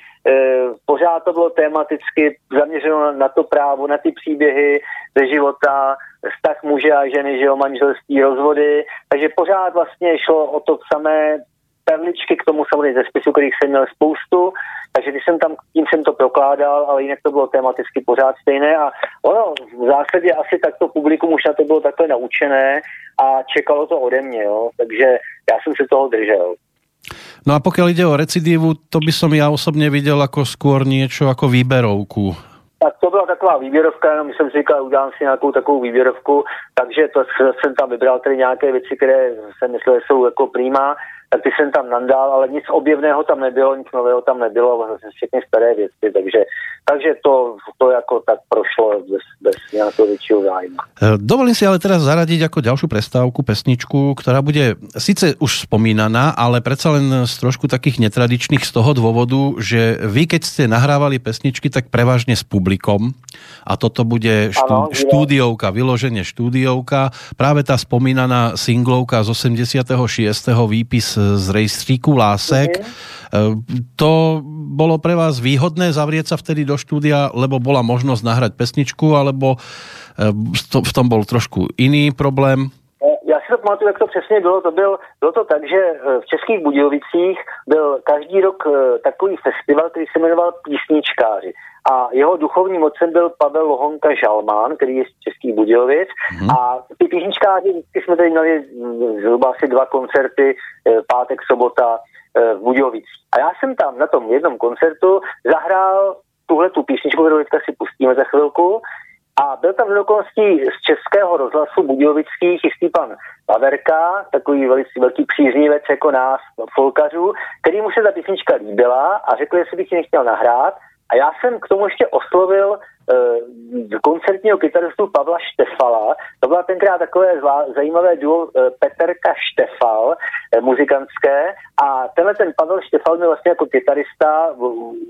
S3: pořád to bylo tematicky zaměřeno na to právo, na ty příběhy ze života, vztah muže a ženy, že jo, manželství, rozvody, takže pořád vlastně šlo o to samé perličky k tomu samozřejmě ze spisu, kterých jsem měl spoustu, takže když jsem tam, tím jsem to prokládal, ale jinak to bylo tematicky pořád stejné a ono v zásadě asi takto publikum už na to bylo takhle naučené a čekalo to ode mě, jo, takže já jsem se toho držel.
S2: No a pokiaľ ide o recidívu, to by som ja osobne videl ako skôr niečo ako výberovku.
S3: Tak to byla taková výběrovka, jenom jsem si říkal, udělám si nějakou takovou výběrovku, takže to jsem tam vybral tedy nějaké věci, které jsem myslel, že jsou jako prýma tak ty jsem tam nandál, ale nic objevného tam nebylo, nic nového tam nebylo, všechny staré věci, takže, takže to, to jako tak prošlo bez, bez nějakého většího zájmu.
S2: E, dovolím si ale teraz zaradiť ako ďalšiu prestávku, pesničku, ktorá bude sice už spomínaná, ale predsa len z trošku takých netradičných z toho dôvodu, že vy keď ste nahrávali pesničky, tak prevažne s publikom a toto bude štú, ano, štúdiovka, vyloženie štúdiovka, práve tá spomínaná singlovka z 86. výpis z rejstříku Lásek. Mm-hmm. To bolo pre vás výhodné zavrieť sa vtedy do štúdia, lebo bola možnosť nahrať pesničku, alebo eh, v tom bol trošku iný problém?
S3: Si to pamatuju, jak to přesně bylo. To byl, bylo to tak, že v Českých Budějovicích byl každý rok takový festival, který se jmenoval Písničkáři a jeho duchovním mocem byl Pavel Lohonka Žalmán, který je z Český Budějovic mm. a ty písničkáři, vždycky jsme tady měli mm, zhruba asi dva koncerty, eh, pátek, sobota eh, v Budějovicích. A já jsem tam na tom jednom koncertu zahrál tuhle tu písničku, kterou teďka si pustíme za chvilku A byl tam z z českého rozhlasu Budějovických jistý pan Paverka, takový velice velký příznivec jako nás, folkařů, který mu se ta písnička líbila a řekl, jestli bych ji nechtěl nahrát. A já jsem k tomu ještě oslovil koncertního kytaristu Pavla Štefala. To byla tenkrát takové zvá, zajímavé duo uh, Peterka Štefal, uh, muzikantské. A tenhle ten Pavel Štefal mi vlastně jako kytarista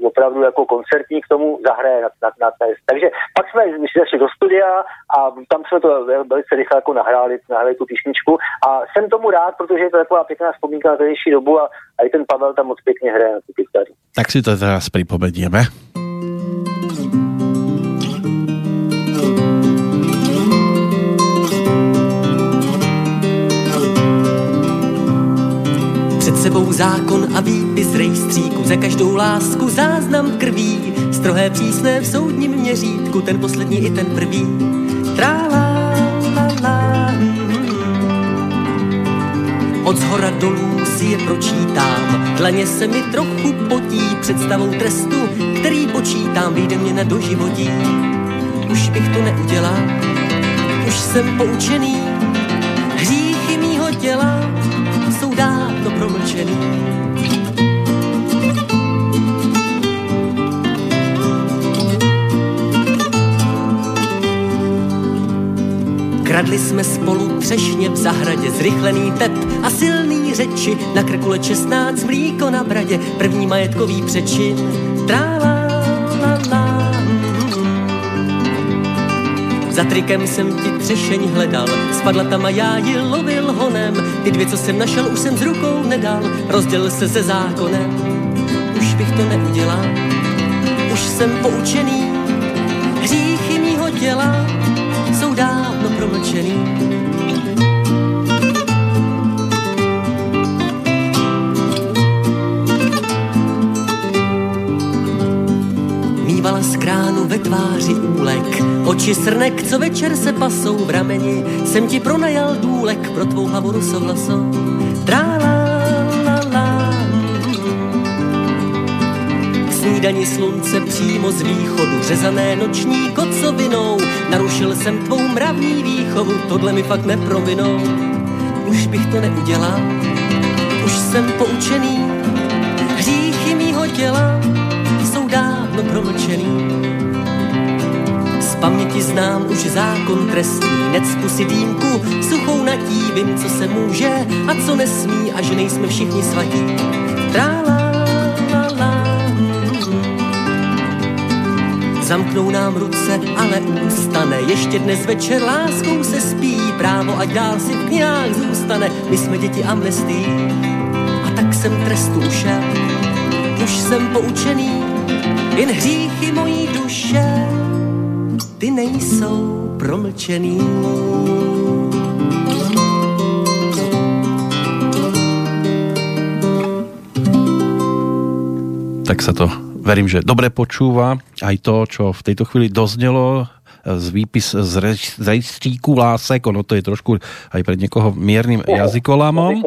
S3: opravdu jako koncertní k tomu zahraje na, na, na test. Takže pak jsme šli do studia a tam jsme to velice rychle jako nahráli, nahráli tu písničku. A jsem tomu rád, protože je to taková pěkná vzpomínka na tehdejší dobu a, a i ten Pavel tam moc pěkně hraje na tu kytaru.
S2: Tak si to teraz připomenieme.
S1: Zákon a výpis rejstříku, za každou lásku záznam krví, strohé přísné v soudním měřítku, ten poslední i ten prvý. Trála, la, la, Od zhora dolů si je pročítám, dlaně se mi trochu potí. Představou trestu, který počítám, vyjde mě na doživotí. Už bych to neudělal, už jsem poučený, hříchy mýho těla promlčený. Kradli jsme spolu třešně v zahradě, zrychlený tep a silný řeči, na krku leč 16 mlíko na bradě, první majetkový přečin. Trála, za trikem jsem ti třešeň hledal, spadla tam a já ji lovil honem. Ty dvě, co jsem našel, už jsem z rukou nedal, rozdělil se se zákonem. Už bych to neudělal, už jsem poučený, hříchy mýho těla jsou dávno promlčený. Mývala z kránu ve tváři úlek, oči srnek, co večer se pasou v rameni, jsem ti pronajal důlek pro tvou hlavu rusovlasou. Trála, snídani slunce přímo z východu, řezané noční kocovinou, narušil jsem tvou mravní výchovu, tohle mi fakt neprovinou. Už bych to neudělal, už jsem poučený, promlčený. Z paměti znám už zákon trestný, necpu si dýmku, suchou natí, vím, co se může a co nesmí a že nejsme všichni svatí. Trála, la, la, Zamknou nám ruce, ale ústane, ještě dnes večer láskou se spí, právo a dál si v knihách zůstane, my jsme děti amnestí. A tak jsem trestu ušel, už jsem poučený, jen hříchy mojí duše, ty nejsou promlčený.
S2: Tak sa to verím, že dobre počúva aj to, čo v tejto chvíli doznělo z výpis z rejstříku lásek, ono to je trošku aj pre niekoho miernym jazykolámom.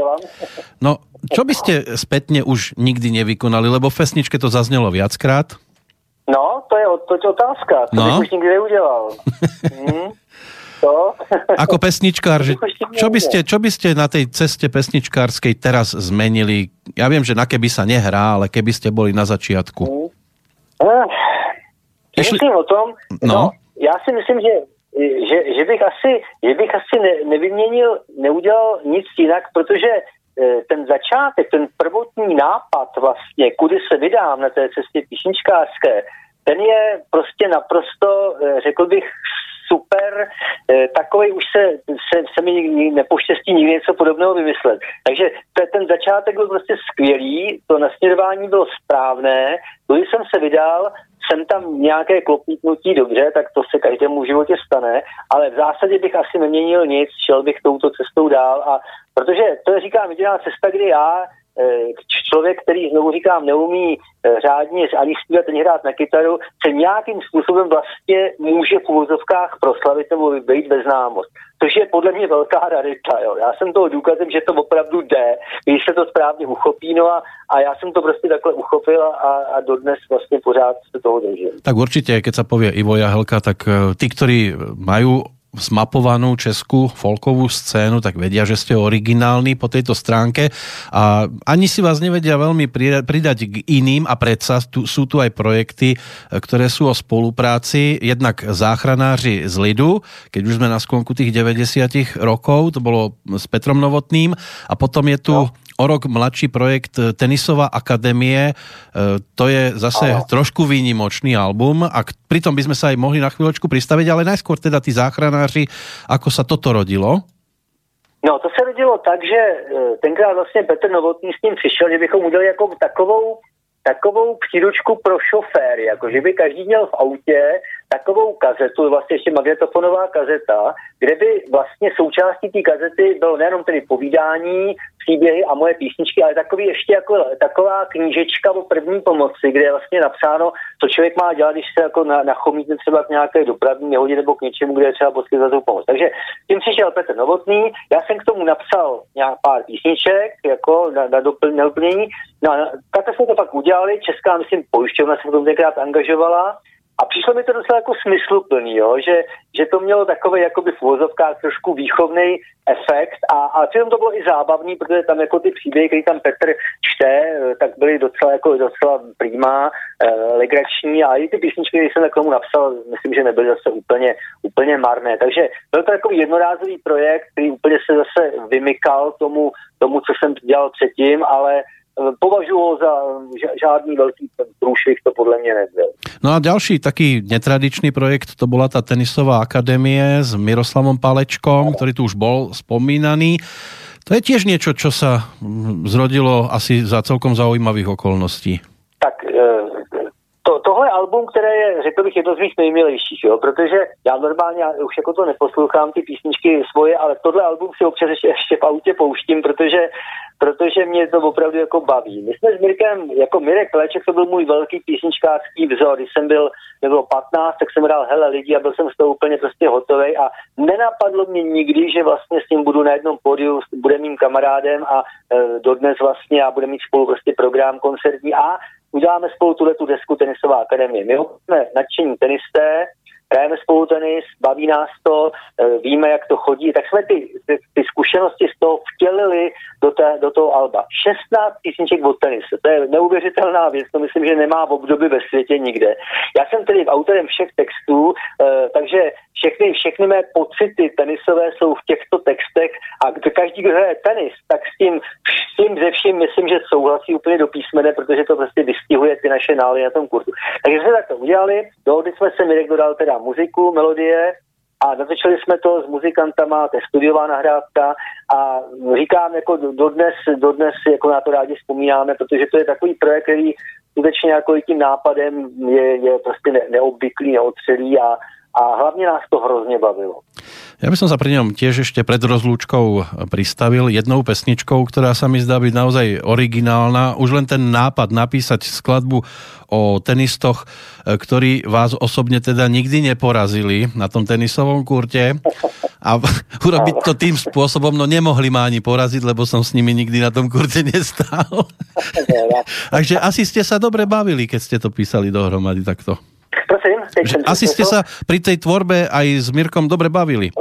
S2: No, čo by ste spätne už nikdy nevykonali, lebo v fesničke to zaznělo viackrát?
S3: No, to je, to je otázka, to no? bych už nikdy neudělal. hmm. To?
S2: Ako pesničkár, že čo by, ste, čo by ste na tej ceste pesničkárskej teraz zmenili? Ja viem, že na keby sa nehrá, ale keby ste boli na začiatku. Hmm.
S3: Uh, Išli... Myslím o tom, no. no já si myslím, že že, že bych asi, že bych asi ne, nevyměnil, neudělal nic jinak, protože eh, ten začátek, ten prvotní nápad vlastně, kudy se vydám na té cestě písničkářské, ten je prostě naprosto, eh, řekl bych, super, eh, takový už se, se, se mi nepoštěstí nikdy něco podobného vymyslet. Takže to, ten začátek byl prostě skvělý, to nasměrování bylo správné, když jsem se vydal, jsem tam nějaké klopítnutí, dobře, tak to se každému v životě stane, ale v zásadě bych asi neměnil nic, šel bych touto cestou dál a protože to je, říkám, jediná cesta, kdy já člověk, který, znovu říkám, neumí řádně ani zpívat, ani hrát na kytaru, se nějakým způsobem vlastně může v úvozovkách proslavit nebo být bez známost. Což je podle mě velká rarita. Jo. Já jsem toho důkazem, že to opravdu jde, když se to správně uchopí, no a, a já jsem to prostě takhle uchopil a, a dodnes vlastně pořád se toho držím.
S2: Tak určitě, keď se povie Ivo Jahelka, tak ty, kteří mají zmapovanú českú folkovú scénu, tak vedia, že ste originálni po tejto stránke. A ani si vás nevedia veľmi pridať k iným a predsa tu, sú tu aj projekty, ktoré sú o spolupráci, jednak záchranáři z Lidu, keď už sme na sklonku tých 90 rokov, to bolo s Petrom Novotným a potom je tu no o rok mladší projekt Tenisová akademie. E, to je zase Aho. trošku výnimočný album a pritom by sme sa aj mohli na chvíľočku pristaviť, ale najskôr teda tí záchranáři, ako sa toto rodilo?
S3: No, to se rodilo tak, že e, tenkrát vlastně Petr Novotný s tím přišel, že bychom udělali jako takovou takovou příručku pro šoféry, jako že by každý měl v autě takovou kazetu, vlastně ještě magnetofonová kazeta, kde by vlastně součástí té kazety bylo nejenom tedy povídání, příběhy a moje písničky, ale takový ještě jako taková knížečka o první pomoci, kde je vlastně napsáno, co člověk má dělat, když se jako na, nachomítne třeba k nějaké dopravní nehodě nebo k něčemu, kde je třeba poskytovat pomoc. Takže tím přišel Petr Novotný, já jsem k tomu napsal nějak pár písniček, jako na, na doplnění, no a takhle jsme to pak udělali, česká, myslím, pojišťovna se v tom tenkrát angažovala, a přišlo mi to docela jako smysluplný, jo? Že, že to mělo takový jakoby v úvozovkách trošku výchovný efekt a, a přitom to bylo i zábavný, protože tam jako ty příběhy, které tam Petr čte, eh, tak byly docela jako docela přímá, eh, legrační a i ty písničky, které jsem k tomu napsal, myslím, že nebyly zase úplně, úplně marné. Takže byl to takový jednorázový projekt, který úplně se zase vymykal tomu, tomu, co jsem dělal předtím, ale považuji ho za žádný velký průšvih, to podle mě nebyl.
S2: No a další taký netradičný projekt, to byla ta tenisová akademie s Miroslavom Palečkom, no. který tu už bol spomínaný. To je tiež niečo, čo sa zrodilo asi za celkom zaujímavých okolností.
S3: Tak e, to, tohle album, které je, řekl bych, jedno z mých nejmilejších, jo, protože já normálně už jako to neposlouchám, ty písničky svoje, ale tohle album si občas ještě, ještě v autě pouštím, protože, protože mě to opravdu jako baví. My jsme s Mirkem, jako Mirek Pleček, to byl můj velký písničkářský vzor. Když jsem byl, bylo 15, tak jsem hrál hele lidi a byl jsem z toho úplně prostě hotový a nenapadlo mě nikdy, že vlastně s ním budu na jednom pódiu, bude mým kamarádem a e, dodnes vlastně a bude mít spolu prostě program koncertní a uděláme spolu tuhle tu desku Tenisová akademie. My jsme nadšení tenisté, hrajeme spolu tenis, baví nás to, e, víme, jak to chodí, tak jsme ty, ty, ty zkušenosti z toho vtělili do, té, do toho alba. 16 písniček od tenise, to je neuvěřitelná věc, to myslím, že nemá v období ve světě nikde. Já jsem tedy autorem všech textů, eh, takže všechny, všechny mé pocity tenisové jsou v těchto textech a každý, kdo hraje tenis, tak s tím, s tím ze vším myslím, že souhlasí úplně do písmene, protože to prostě vystihuje ty naše nály na tom kurzu. Takže jsme tak to udělali, dohodli jsme se, Mirek dodal teda muziku, melodie, a natočili jsme to s muzikantama, to je studiová nahrávka a říkám, jako dodnes, dodnes jako na to rádi vzpomínáme, protože to je takový projekt, který skutečně jako tím nápadem je, je prostě ne, neobvyklý, neotřelý a, a hlavně nás to hrozně bavilo.
S2: Ja by som sa pri ňom tiež ešte pred rozlúčkou pristavil jednou pesničkou, ktorá sa mi zdá byť naozaj originálna. Už len ten nápad napísať skladbu o tenistoch, e, ktorí vás osobne teda nikdy neporazili na tom tenisovom kurte a urobiť to tým spôsobom, no nemohli ma ani poraziť, lebo som s nimi nikdy na tom kurte nestál. Takže asi ste sa dobre bavili, keď ste to písali dohromady takto.
S3: Prosím,
S2: že asi ste sa pri tej tvorbe aj s Mirkom dobre bavili.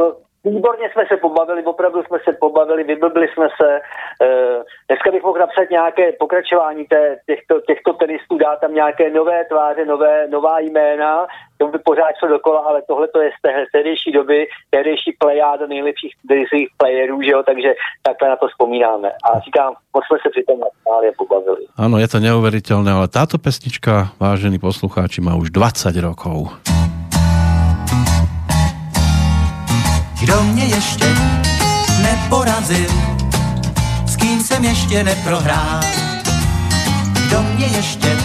S3: Výborně jsme se pobavili, opravdu jsme se pobavili, vyblbili jsme se. Eh, dneska bych mohl napsat nějaké pokračování té, těchto, těchto tenistů, dát tam nějaké nové tváře, nové, nová jména, to by pořád šlo dokola, ale tohle to je z té tehdejší doby, tehdejší plejáda nejlepších tenisových playerů, že jo, takže takhle na to vzpomínáme. A říkám, moc jsme se přitom a pobavili.
S2: Ano, je to neuvěřitelné, ale táto pesnička, vážení poslucháči, má už 20 rokov.
S4: Kdo mě ještě neporazil, s kým jsem ještě neprohrál. Kdo mě ještě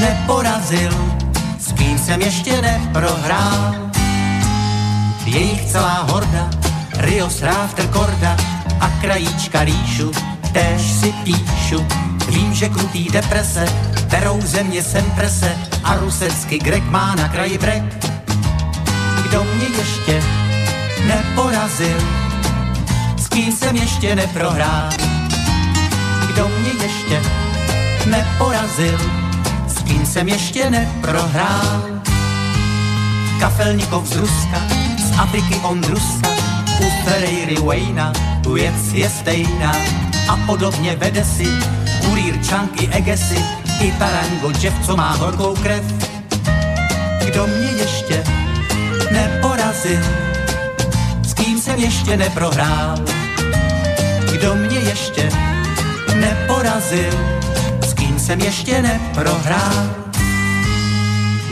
S4: neporazil, s kým jsem ještě neprohrál. Jejich celá horda, Rio Sráfter Korda a krajíčka Líšu, též si si píšu, vím, že krutý deprese, berou země sem prese a rusecky Grek má na kraji brek. Kdo mě ještě neporazil, s kým jsem ještě neprohrál, kdo mě ještě neporazil, s kým jsem ještě neprohrál. Kafelníkov z Ruska, z Afriky Ondruska, u Ferreiry Wayna, tu věc je stejná. A podobně vede si kurýr Čanky Egesy i Tarango Jeff, co má horkou krev. Kdo mě ještě neporazil, kým jsem ještě neprohrál, kdo mě ještě neporazil, s kým jsem ještě neprohrál.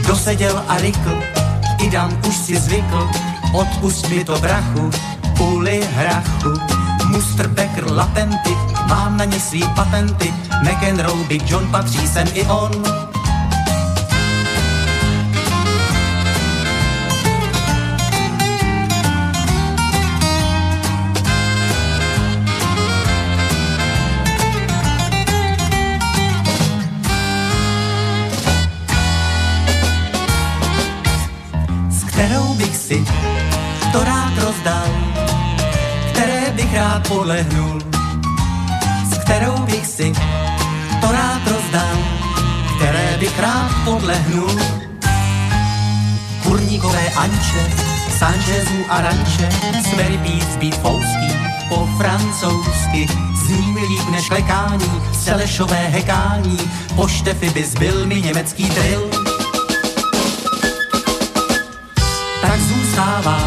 S4: Doseděl a rykl, i dám už si zvykl, odpust mi to brachu, půli hrachu. Mustr Becker latenty, mám na ně svý patenty, McEnroe, Big John, patří sem i on. Rád podlehnul, s kterou bych si to rád rozdal, které bych rád podlehnul. Kurníkové Anče, Sanchezu a Ranče, Smery Beats, Beat Fouský, po francouzsky, zní mi líp než klekání, Selešové hekání, po Štefy bys byl mi německý drill. Zůstává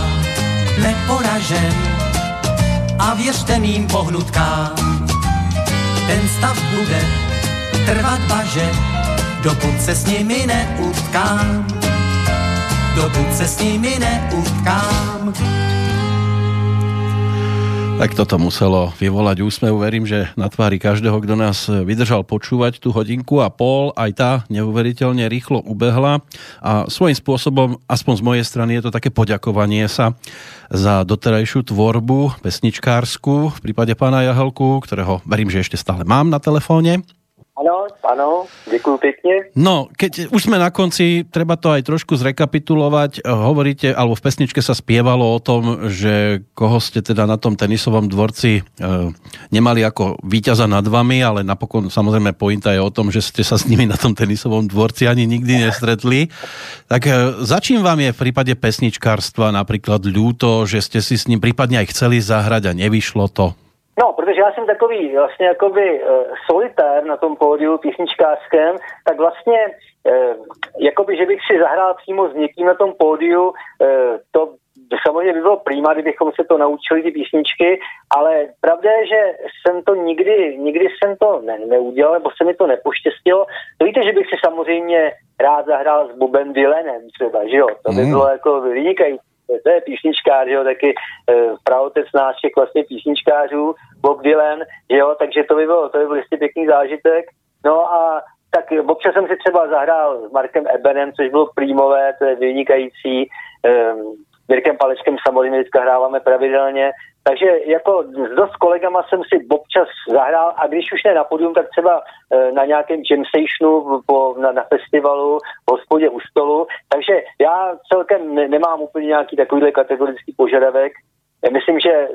S4: neporažen, a věřte mým pohnutkám. Ten stav bude trvat baže, dokud se s nimi neutkám. Dokud se s nimi neutkám.
S2: Tak toto muselo vyvolať úsmev. Verím, že na tvári každého, kdo nás vydržal počúvať tú hodinku a pol, aj tá neuveriteľne rýchlo ubehla a svojím spôsobom, aspoň z mojej strany, je to také poďakovanie sa za doterajšiu tvorbu pesničkársku v prípade pána Jahelku, ktorého verím, že ešte stále mám na telefóne.
S3: Ano, ano, děkuji pěkně.
S2: No, keď už jsme na konci, treba to aj trošku zrekapitulovať. Hovoríte, alebo v pesničke sa spievalo o tom, že koho ste teda na tom tenisovom dvorci e, nemali ako víťaza nad vami, ale napokon samozrejme pointa je o tom, že ste sa s nimi na tom tenisovom dvorci ani nikdy nestretli. Tak e, začím vám je v prípade pesničkárstva napríklad ľúto, že ste si s ním prípadne aj chceli zahrať a nevyšlo to?
S3: No, protože já jsem takový vlastně jakoby uh, solitér na tom pódiu písničkářském, tak vlastně uh, jakoby, že bych si zahrál přímo s někým na tom pódiu, uh, to samozřejmě by bylo prýma, kdybychom se to naučili, ty písničky, ale pravda je, že jsem to nikdy, nikdy jsem to ne, neudělal, nebo se mi to nepoštěstilo. To víte, že bych si samozřejmě rád zahrál s Bobem Dylanem třeba, že jo? To by mm. bylo jako vynikající to je písničkář, jo, taky e, pravotec nás všech vlastně písničkářů, Bob Dylan, jo, takže to by bylo, to by byl jistě pěkný zážitek. No a tak občas jsem si třeba zahrál s Markem Ebenem, což bylo prímové, to je vynikající. E, Mirkem Palečkem samozřejmě vždycky hráváme pravidelně, takže jako s kolegama jsem si občas zahrál a když už ne na podium, tak třeba e, na nějakém jam stationu po, na, na festivalu, v hospodě u stolu. Takže já celkem ne, nemám úplně nějaký takovýhle kategorický požadavek. Myslím, že e,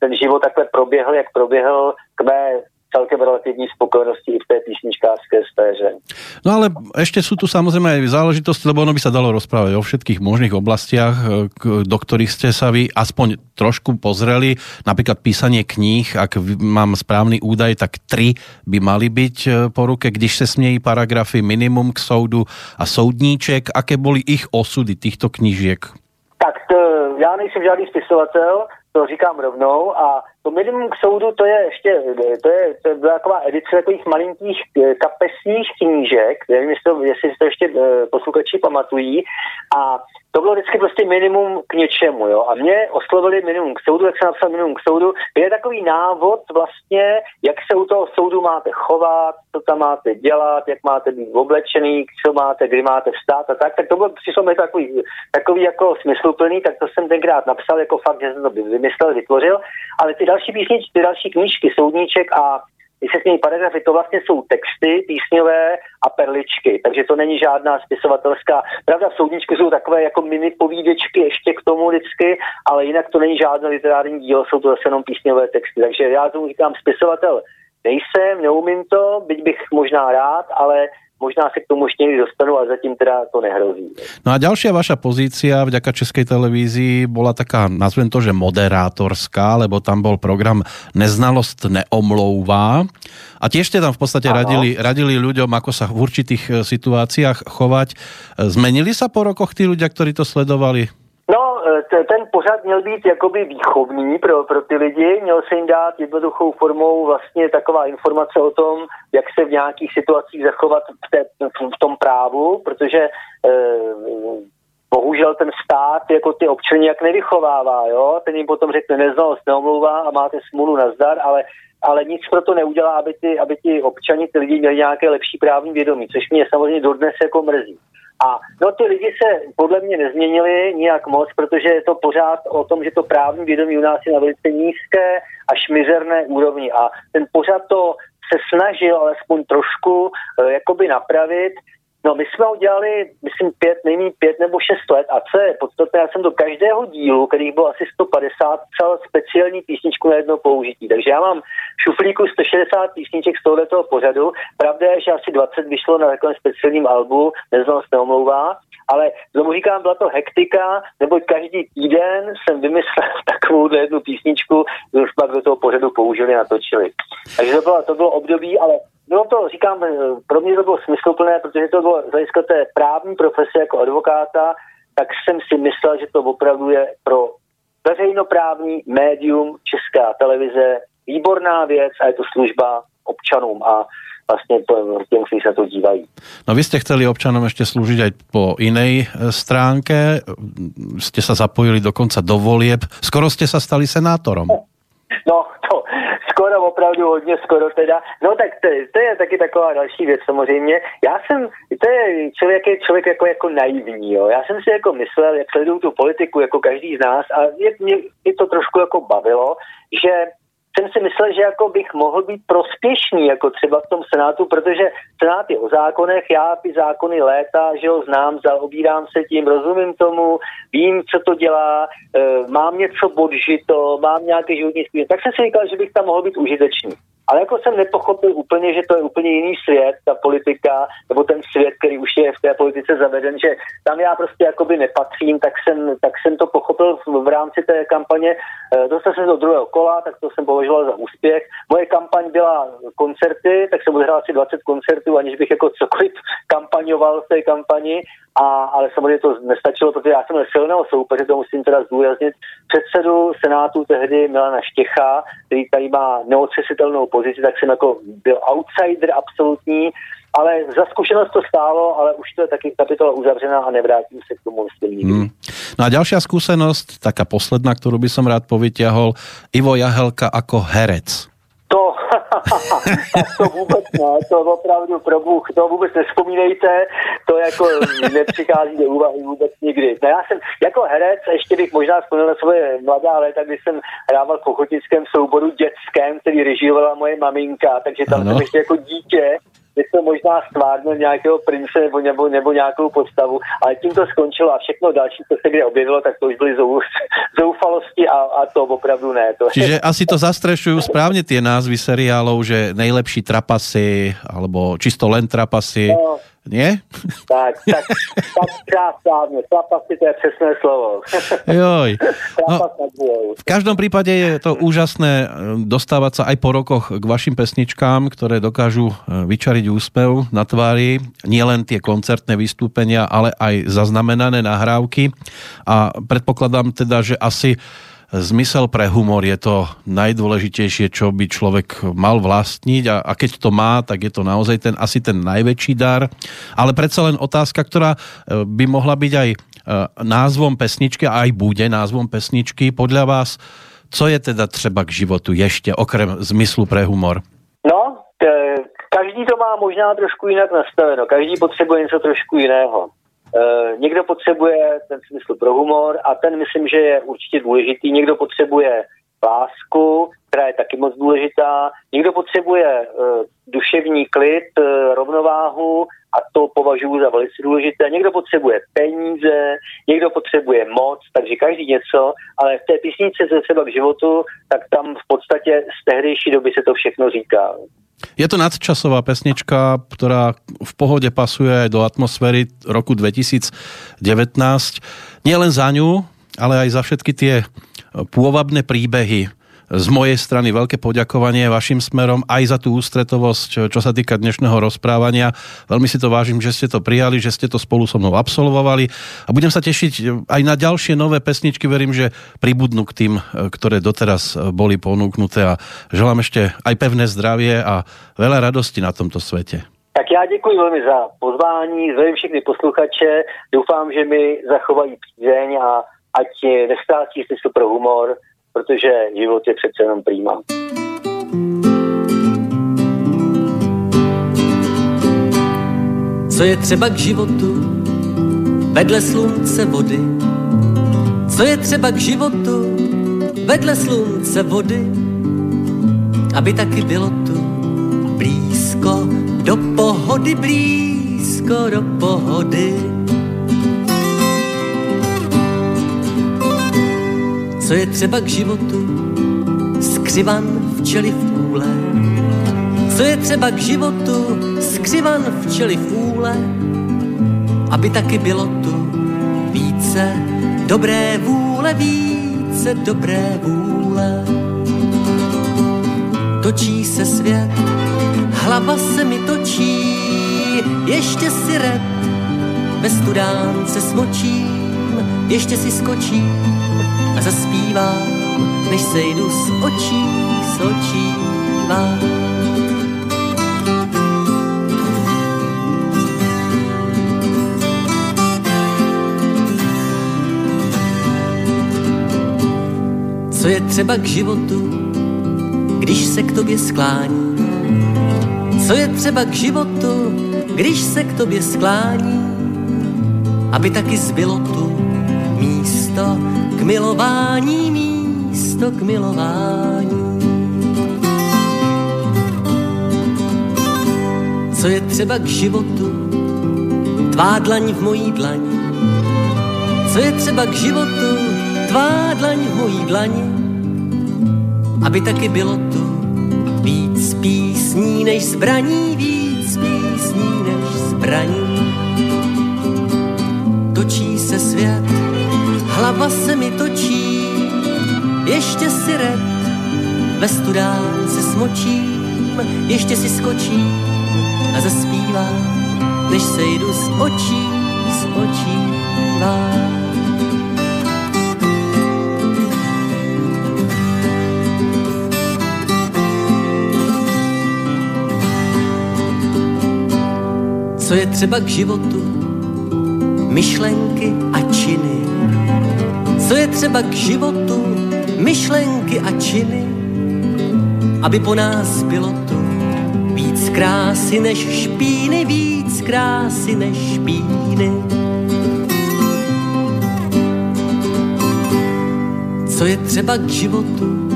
S3: ten život takhle proběhl, jak proběhl k mé celkem relativní spokojenosti i v té písničkářské sféře.
S2: No ale ešte sú tu samozrejme aj záležitosti, lebo ono by sa dalo rozprávať o všetkých možných oblastiach, e, do ktorých ste sa vy aspoň trošku pozreli. Napríklad písanie kníh, ak mám správny údaj, tak tri by mali byť e, po ruke, když se smějí paragrafy minimum k soudu a soudníček. Aké boli ich osudy týchto knížiek?
S3: Tak to, já nejsem žádný spisovatel, to říkám rovnou a to minimum k soudu, to je ještě, to je, to je taková edice takových malinkých eh, kapesních knížek, nevím, jestli, to, jestli to ještě eh, posluchači pamatují, a to bylo vždycky prostě minimum k něčemu, jo. A mě oslovili minimum k soudu, jak se napsal minimum k soudu. Je takový návod vlastně, jak se u toho soudu máte chovat, co tam máte dělat, jak máte být oblečený, co máte, kdy máte vstát a tak. Tak to bylo přišlo mi takový, takový jako smysluplný, tak to jsem tenkrát napsal jako fakt, že jsem to vymyslel, vytvořil. Ale ty další písničky, další knížky, soudníček a jestli se paragrafy, to vlastně jsou texty písňové a perličky, takže to není žádná spisovatelská. Pravda, v soudničku jsou takové jako mini povídečky ještě k tomu vždycky, ale jinak to není žádné literární dílo, jsou to zase jenom písňové texty. Takže já tomu říkám spisovatel nejsem, neumím to, byť bych možná rád, ale možná se k tomu ještě někdy dostanu, ale zatím teda to nehrozí.
S2: No a ďalšia vaša pozícia vďaka Českej televízii bola taká, nazvem to, že moderátorská, lebo tam bol program Neznalost neomlouvá. A tiež ste tam v podstate radili, radili ľuďom, ako sa v určitých e, situáciách chovať. Zmenili sa po rokoch tí ľudia, ktorí to sledovali?
S3: No, e, ten pořad měl být jakoby výchovný pro, pro ty lidi, měl se jim dát jednoduchou formou vlastně taková informace o tom, jak se v nějakých situacích zachovat v, té, v tom právu, protože e, bohužel ten stát jako ty občany jak nevychovává, jo? ten jim potom řekne neznalost, neomlouvá a máte smůlu na zdar, ale ale nic pro to neudělá, aby ty, aby ty občani, ty lidi měli nějaké lepší právní vědomí, což mě samozřejmě dodnes jako mrzí. A no ty lidi se podle mě nezměnili nijak moc, protože je to pořád o tom, že to právní vědomí u nás je na velice nízké až mizerné úrovni. A ten pořád to se snažil alespoň trošku uh, jakoby napravit No, my jsme udělali, myslím, pět, nejméně pět nebo šest let a co je podstatné, já jsem do každého dílu, kterých bylo asi 150, psal speciální písničku na jedno použití. Takže já mám v šuflíku 160 písniček z tohoto pořadu. Pravda je, že asi 20 vyšlo na takovém speciálním albu, neznal se neomlouvá, ale znovu říkám, byla to hektika, nebo každý týden jsem vymyslel takovou jednu písničku, kterou už pak do toho pořadu použili a natočili. Takže to bylo, to bylo období, ale bylo to, říkám, pro mě to bylo smysluplné, protože to bylo z hlediska té právní profese jako advokáta, tak jsem si myslel, že to opravdu je pro veřejnoprávní médium Česká televize výborná věc a je to služba občanům a vlastně těm, kteří se to dívají.
S2: No vy jste chceli občanům ještě sloužit aj po jiné eh, stránke, jste se zapojili dokonce do volieb, skoro jste se stali senátorom.
S3: No, to, skoro, opravdu hodně skoro teda. No tak to, to je taky taková další věc samozřejmě. Já jsem, to je člověk, je člověk jako, jako naivní, jo. Já jsem si jako myslel, jak sleduju tu politiku jako každý z nás a mě, mě, mě to trošku jako bavilo, že jsem si myslel, že jako bych mohl být prospěšný, jako třeba v tom Senátu, protože Senát je o zákonech, já ty zákony léta, že ho znám, zaobírám se tím, rozumím tomu, vím, co to dělá, e, mám něco bodžito, mám nějaké životní způsob. Tak jsem si říkal, že bych tam mohl být užitečný. Ale jako jsem nepochopil úplně, že to je úplně jiný svět, ta politika, nebo ten svět, který už je v té politice zaveden, že tam já prostě jakoby nepatřím, tak jsem, tak jsem to pochopil v, v rámci té kampaně. E, dostal jsem do druhého kola, tak to jsem považoval za úspěch. Moje kampaň byla koncerty, tak jsem odehrál asi 20 koncertů, aniž bych jako cokoliv kampaňoval v té kampani. A, ale samozřejmě to nestačilo, protože já jsem měl silného soupeře, to musím teda zdůraznit, předsedu Senátu tehdy Milana Štěcha, který tady má neotřesitelnou pozici, tak jsem jako byl outsider absolutní, ale za zkušenost to stálo, ale už to je taky kapitola uzavřená a nevrátím se k tomu myslím nikdy. Hmm.
S2: No a další zkušenost, taká posledná, kterou by som rád povytiahol, Ivo Jahelka jako herec.
S3: To, to vůbec ne, to opravdu pro Bůh, to vůbec nespomínejte, to jako nepřichází do úvahy vůbec nikdy. No já jsem jako herec, ještě bych možná vzpomněl na svoje mladá léta, kdy jsem hrával v pochotickém souboru dětském, který režírovala moje maminka, takže tam ano. jsem ještě jako dítě že to možná stvárnil nějakého prince nebo, nebo, nebo nějakou postavu, ale tím to skončilo a všechno další, co se kde objevilo, tak to už byly zou, zoufalosti a, a to opravdu ne. To
S2: Čiže asi to zastrešují správně ty názvy seriálov, že nejlepší trapasy, alebo čisto len trapasy. No, nie?
S3: Tak, tak, tak správně. Trapasy to je přesné slovo.
S2: Joj. No, v každom prípade je to úžasné eh, dostávať sa aj po rokoch k vašim pesničkám, ktoré dokážu eh, vyčariť úspev na tvári. Nielen tie koncertné vystúpenia, ale aj zaznamenané nahrávky. A predpokladám teda, že asi zmysel pre humor je to najdôležitejšie, čo by človek mal vlastniť a, a keď to má, tak je to naozaj ten asi ten najväčší dar. Ale predsa len otázka, ktorá e, by mohla byť aj e, názvom pesničky a aj bude názvom pesničky. Podľa vás, co je teda třeba k životu ještě, okrem zmyslu pre humor?
S3: No, každý to má možná trošku jinak nastaveno. Každý potřebuje něco trošku jiného. E, někdo potřebuje ten smysl pro humor a ten myslím, že je určitě důležitý. Někdo potřebuje lásku, která je taky moc důležitá. Někdo potřebuje uh, duševní klid, uh, rovnováhu a to považuji za velice důležité. Někdo potřebuje peníze, někdo potřebuje moc, takže každý něco, ale v té písnice ze třeba k životu, tak tam v podstatě z tehdejší doby se to všechno říká.
S2: Je to nadčasová pesnička, která v pohodě pasuje do atmosféry roku 2019. Nielen za ňu, ale aj za všetky tie pôvabné príbehy, z mojej strany veľké poďakovanie vašim smerom aj za tú ústretovosť, čo sa týka dnešného rozprávania. Veľmi si to vážim, že ste to prijali, že ste to spolu so mnou absolvovali a budem sa tešiť aj na ďalšie nové pesničky. Verím, že pribudnú k tým, ktoré doteraz boli ponúknuté a želám ešte aj pevné zdravie a veľa radosti na tomto svete.
S3: Tak já děkuji velmi za pozvání, zdravím všechny posluchače, doufám, že mi zachovají přízeň a ať nestrácí smysl pro humor, protože život je přece jenom prýma.
S1: Co je třeba k životu vedle slunce vody? Co je třeba k životu vedle slunce vody? Aby taky bylo tu blízko do pohody, blízko do pohody. Co je třeba k životu, skřivan včely v úle. Co je třeba k životu, skřivan včely v úle, aby taky bylo tu více dobré vůle, více dobré vůle. Točí se svět, hlava se mi točí, ještě si red, ve studánce smočím, ještě si skočím a zaspívám, než sejdu z očí, z očí vám. Co je třeba k životu, když se k tobě sklání? Co je třeba k životu, když se k tobě sklání? Aby taky zbylo tu milování, místo k milování. Co je třeba k životu, tvá dlaň v mojí dlani. Co je třeba k životu, tvá dlaň v mojí dlani. Aby taky bylo tu víc písní než zbraní, víc písní než zbraní. Točí se svět hlava se mi točí, ještě si red, ve studánce smočím, ještě si skočím a zaspívám, než sejdu z očí, z očí vám. Co je třeba k životu, myšlenky co je třeba k životu, myšlenky a činy, aby po nás bylo tu víc krásy než špíny, víc krásy než špíny. Co je třeba k životu,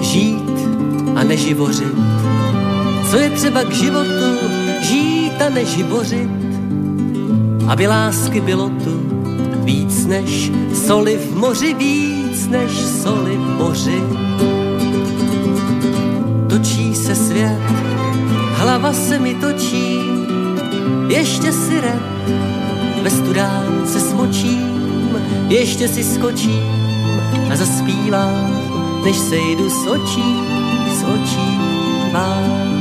S1: žít a neživořit. Co je třeba k životu, žít a neživořit, aby lásky bylo tu víc než soli v moři, víc než soli v moři. Točí se svět, hlava se mi točí, ještě si red, ve studánce smočím, ještě si skočím a zaspívám, než sejdu s očí, s očí vám.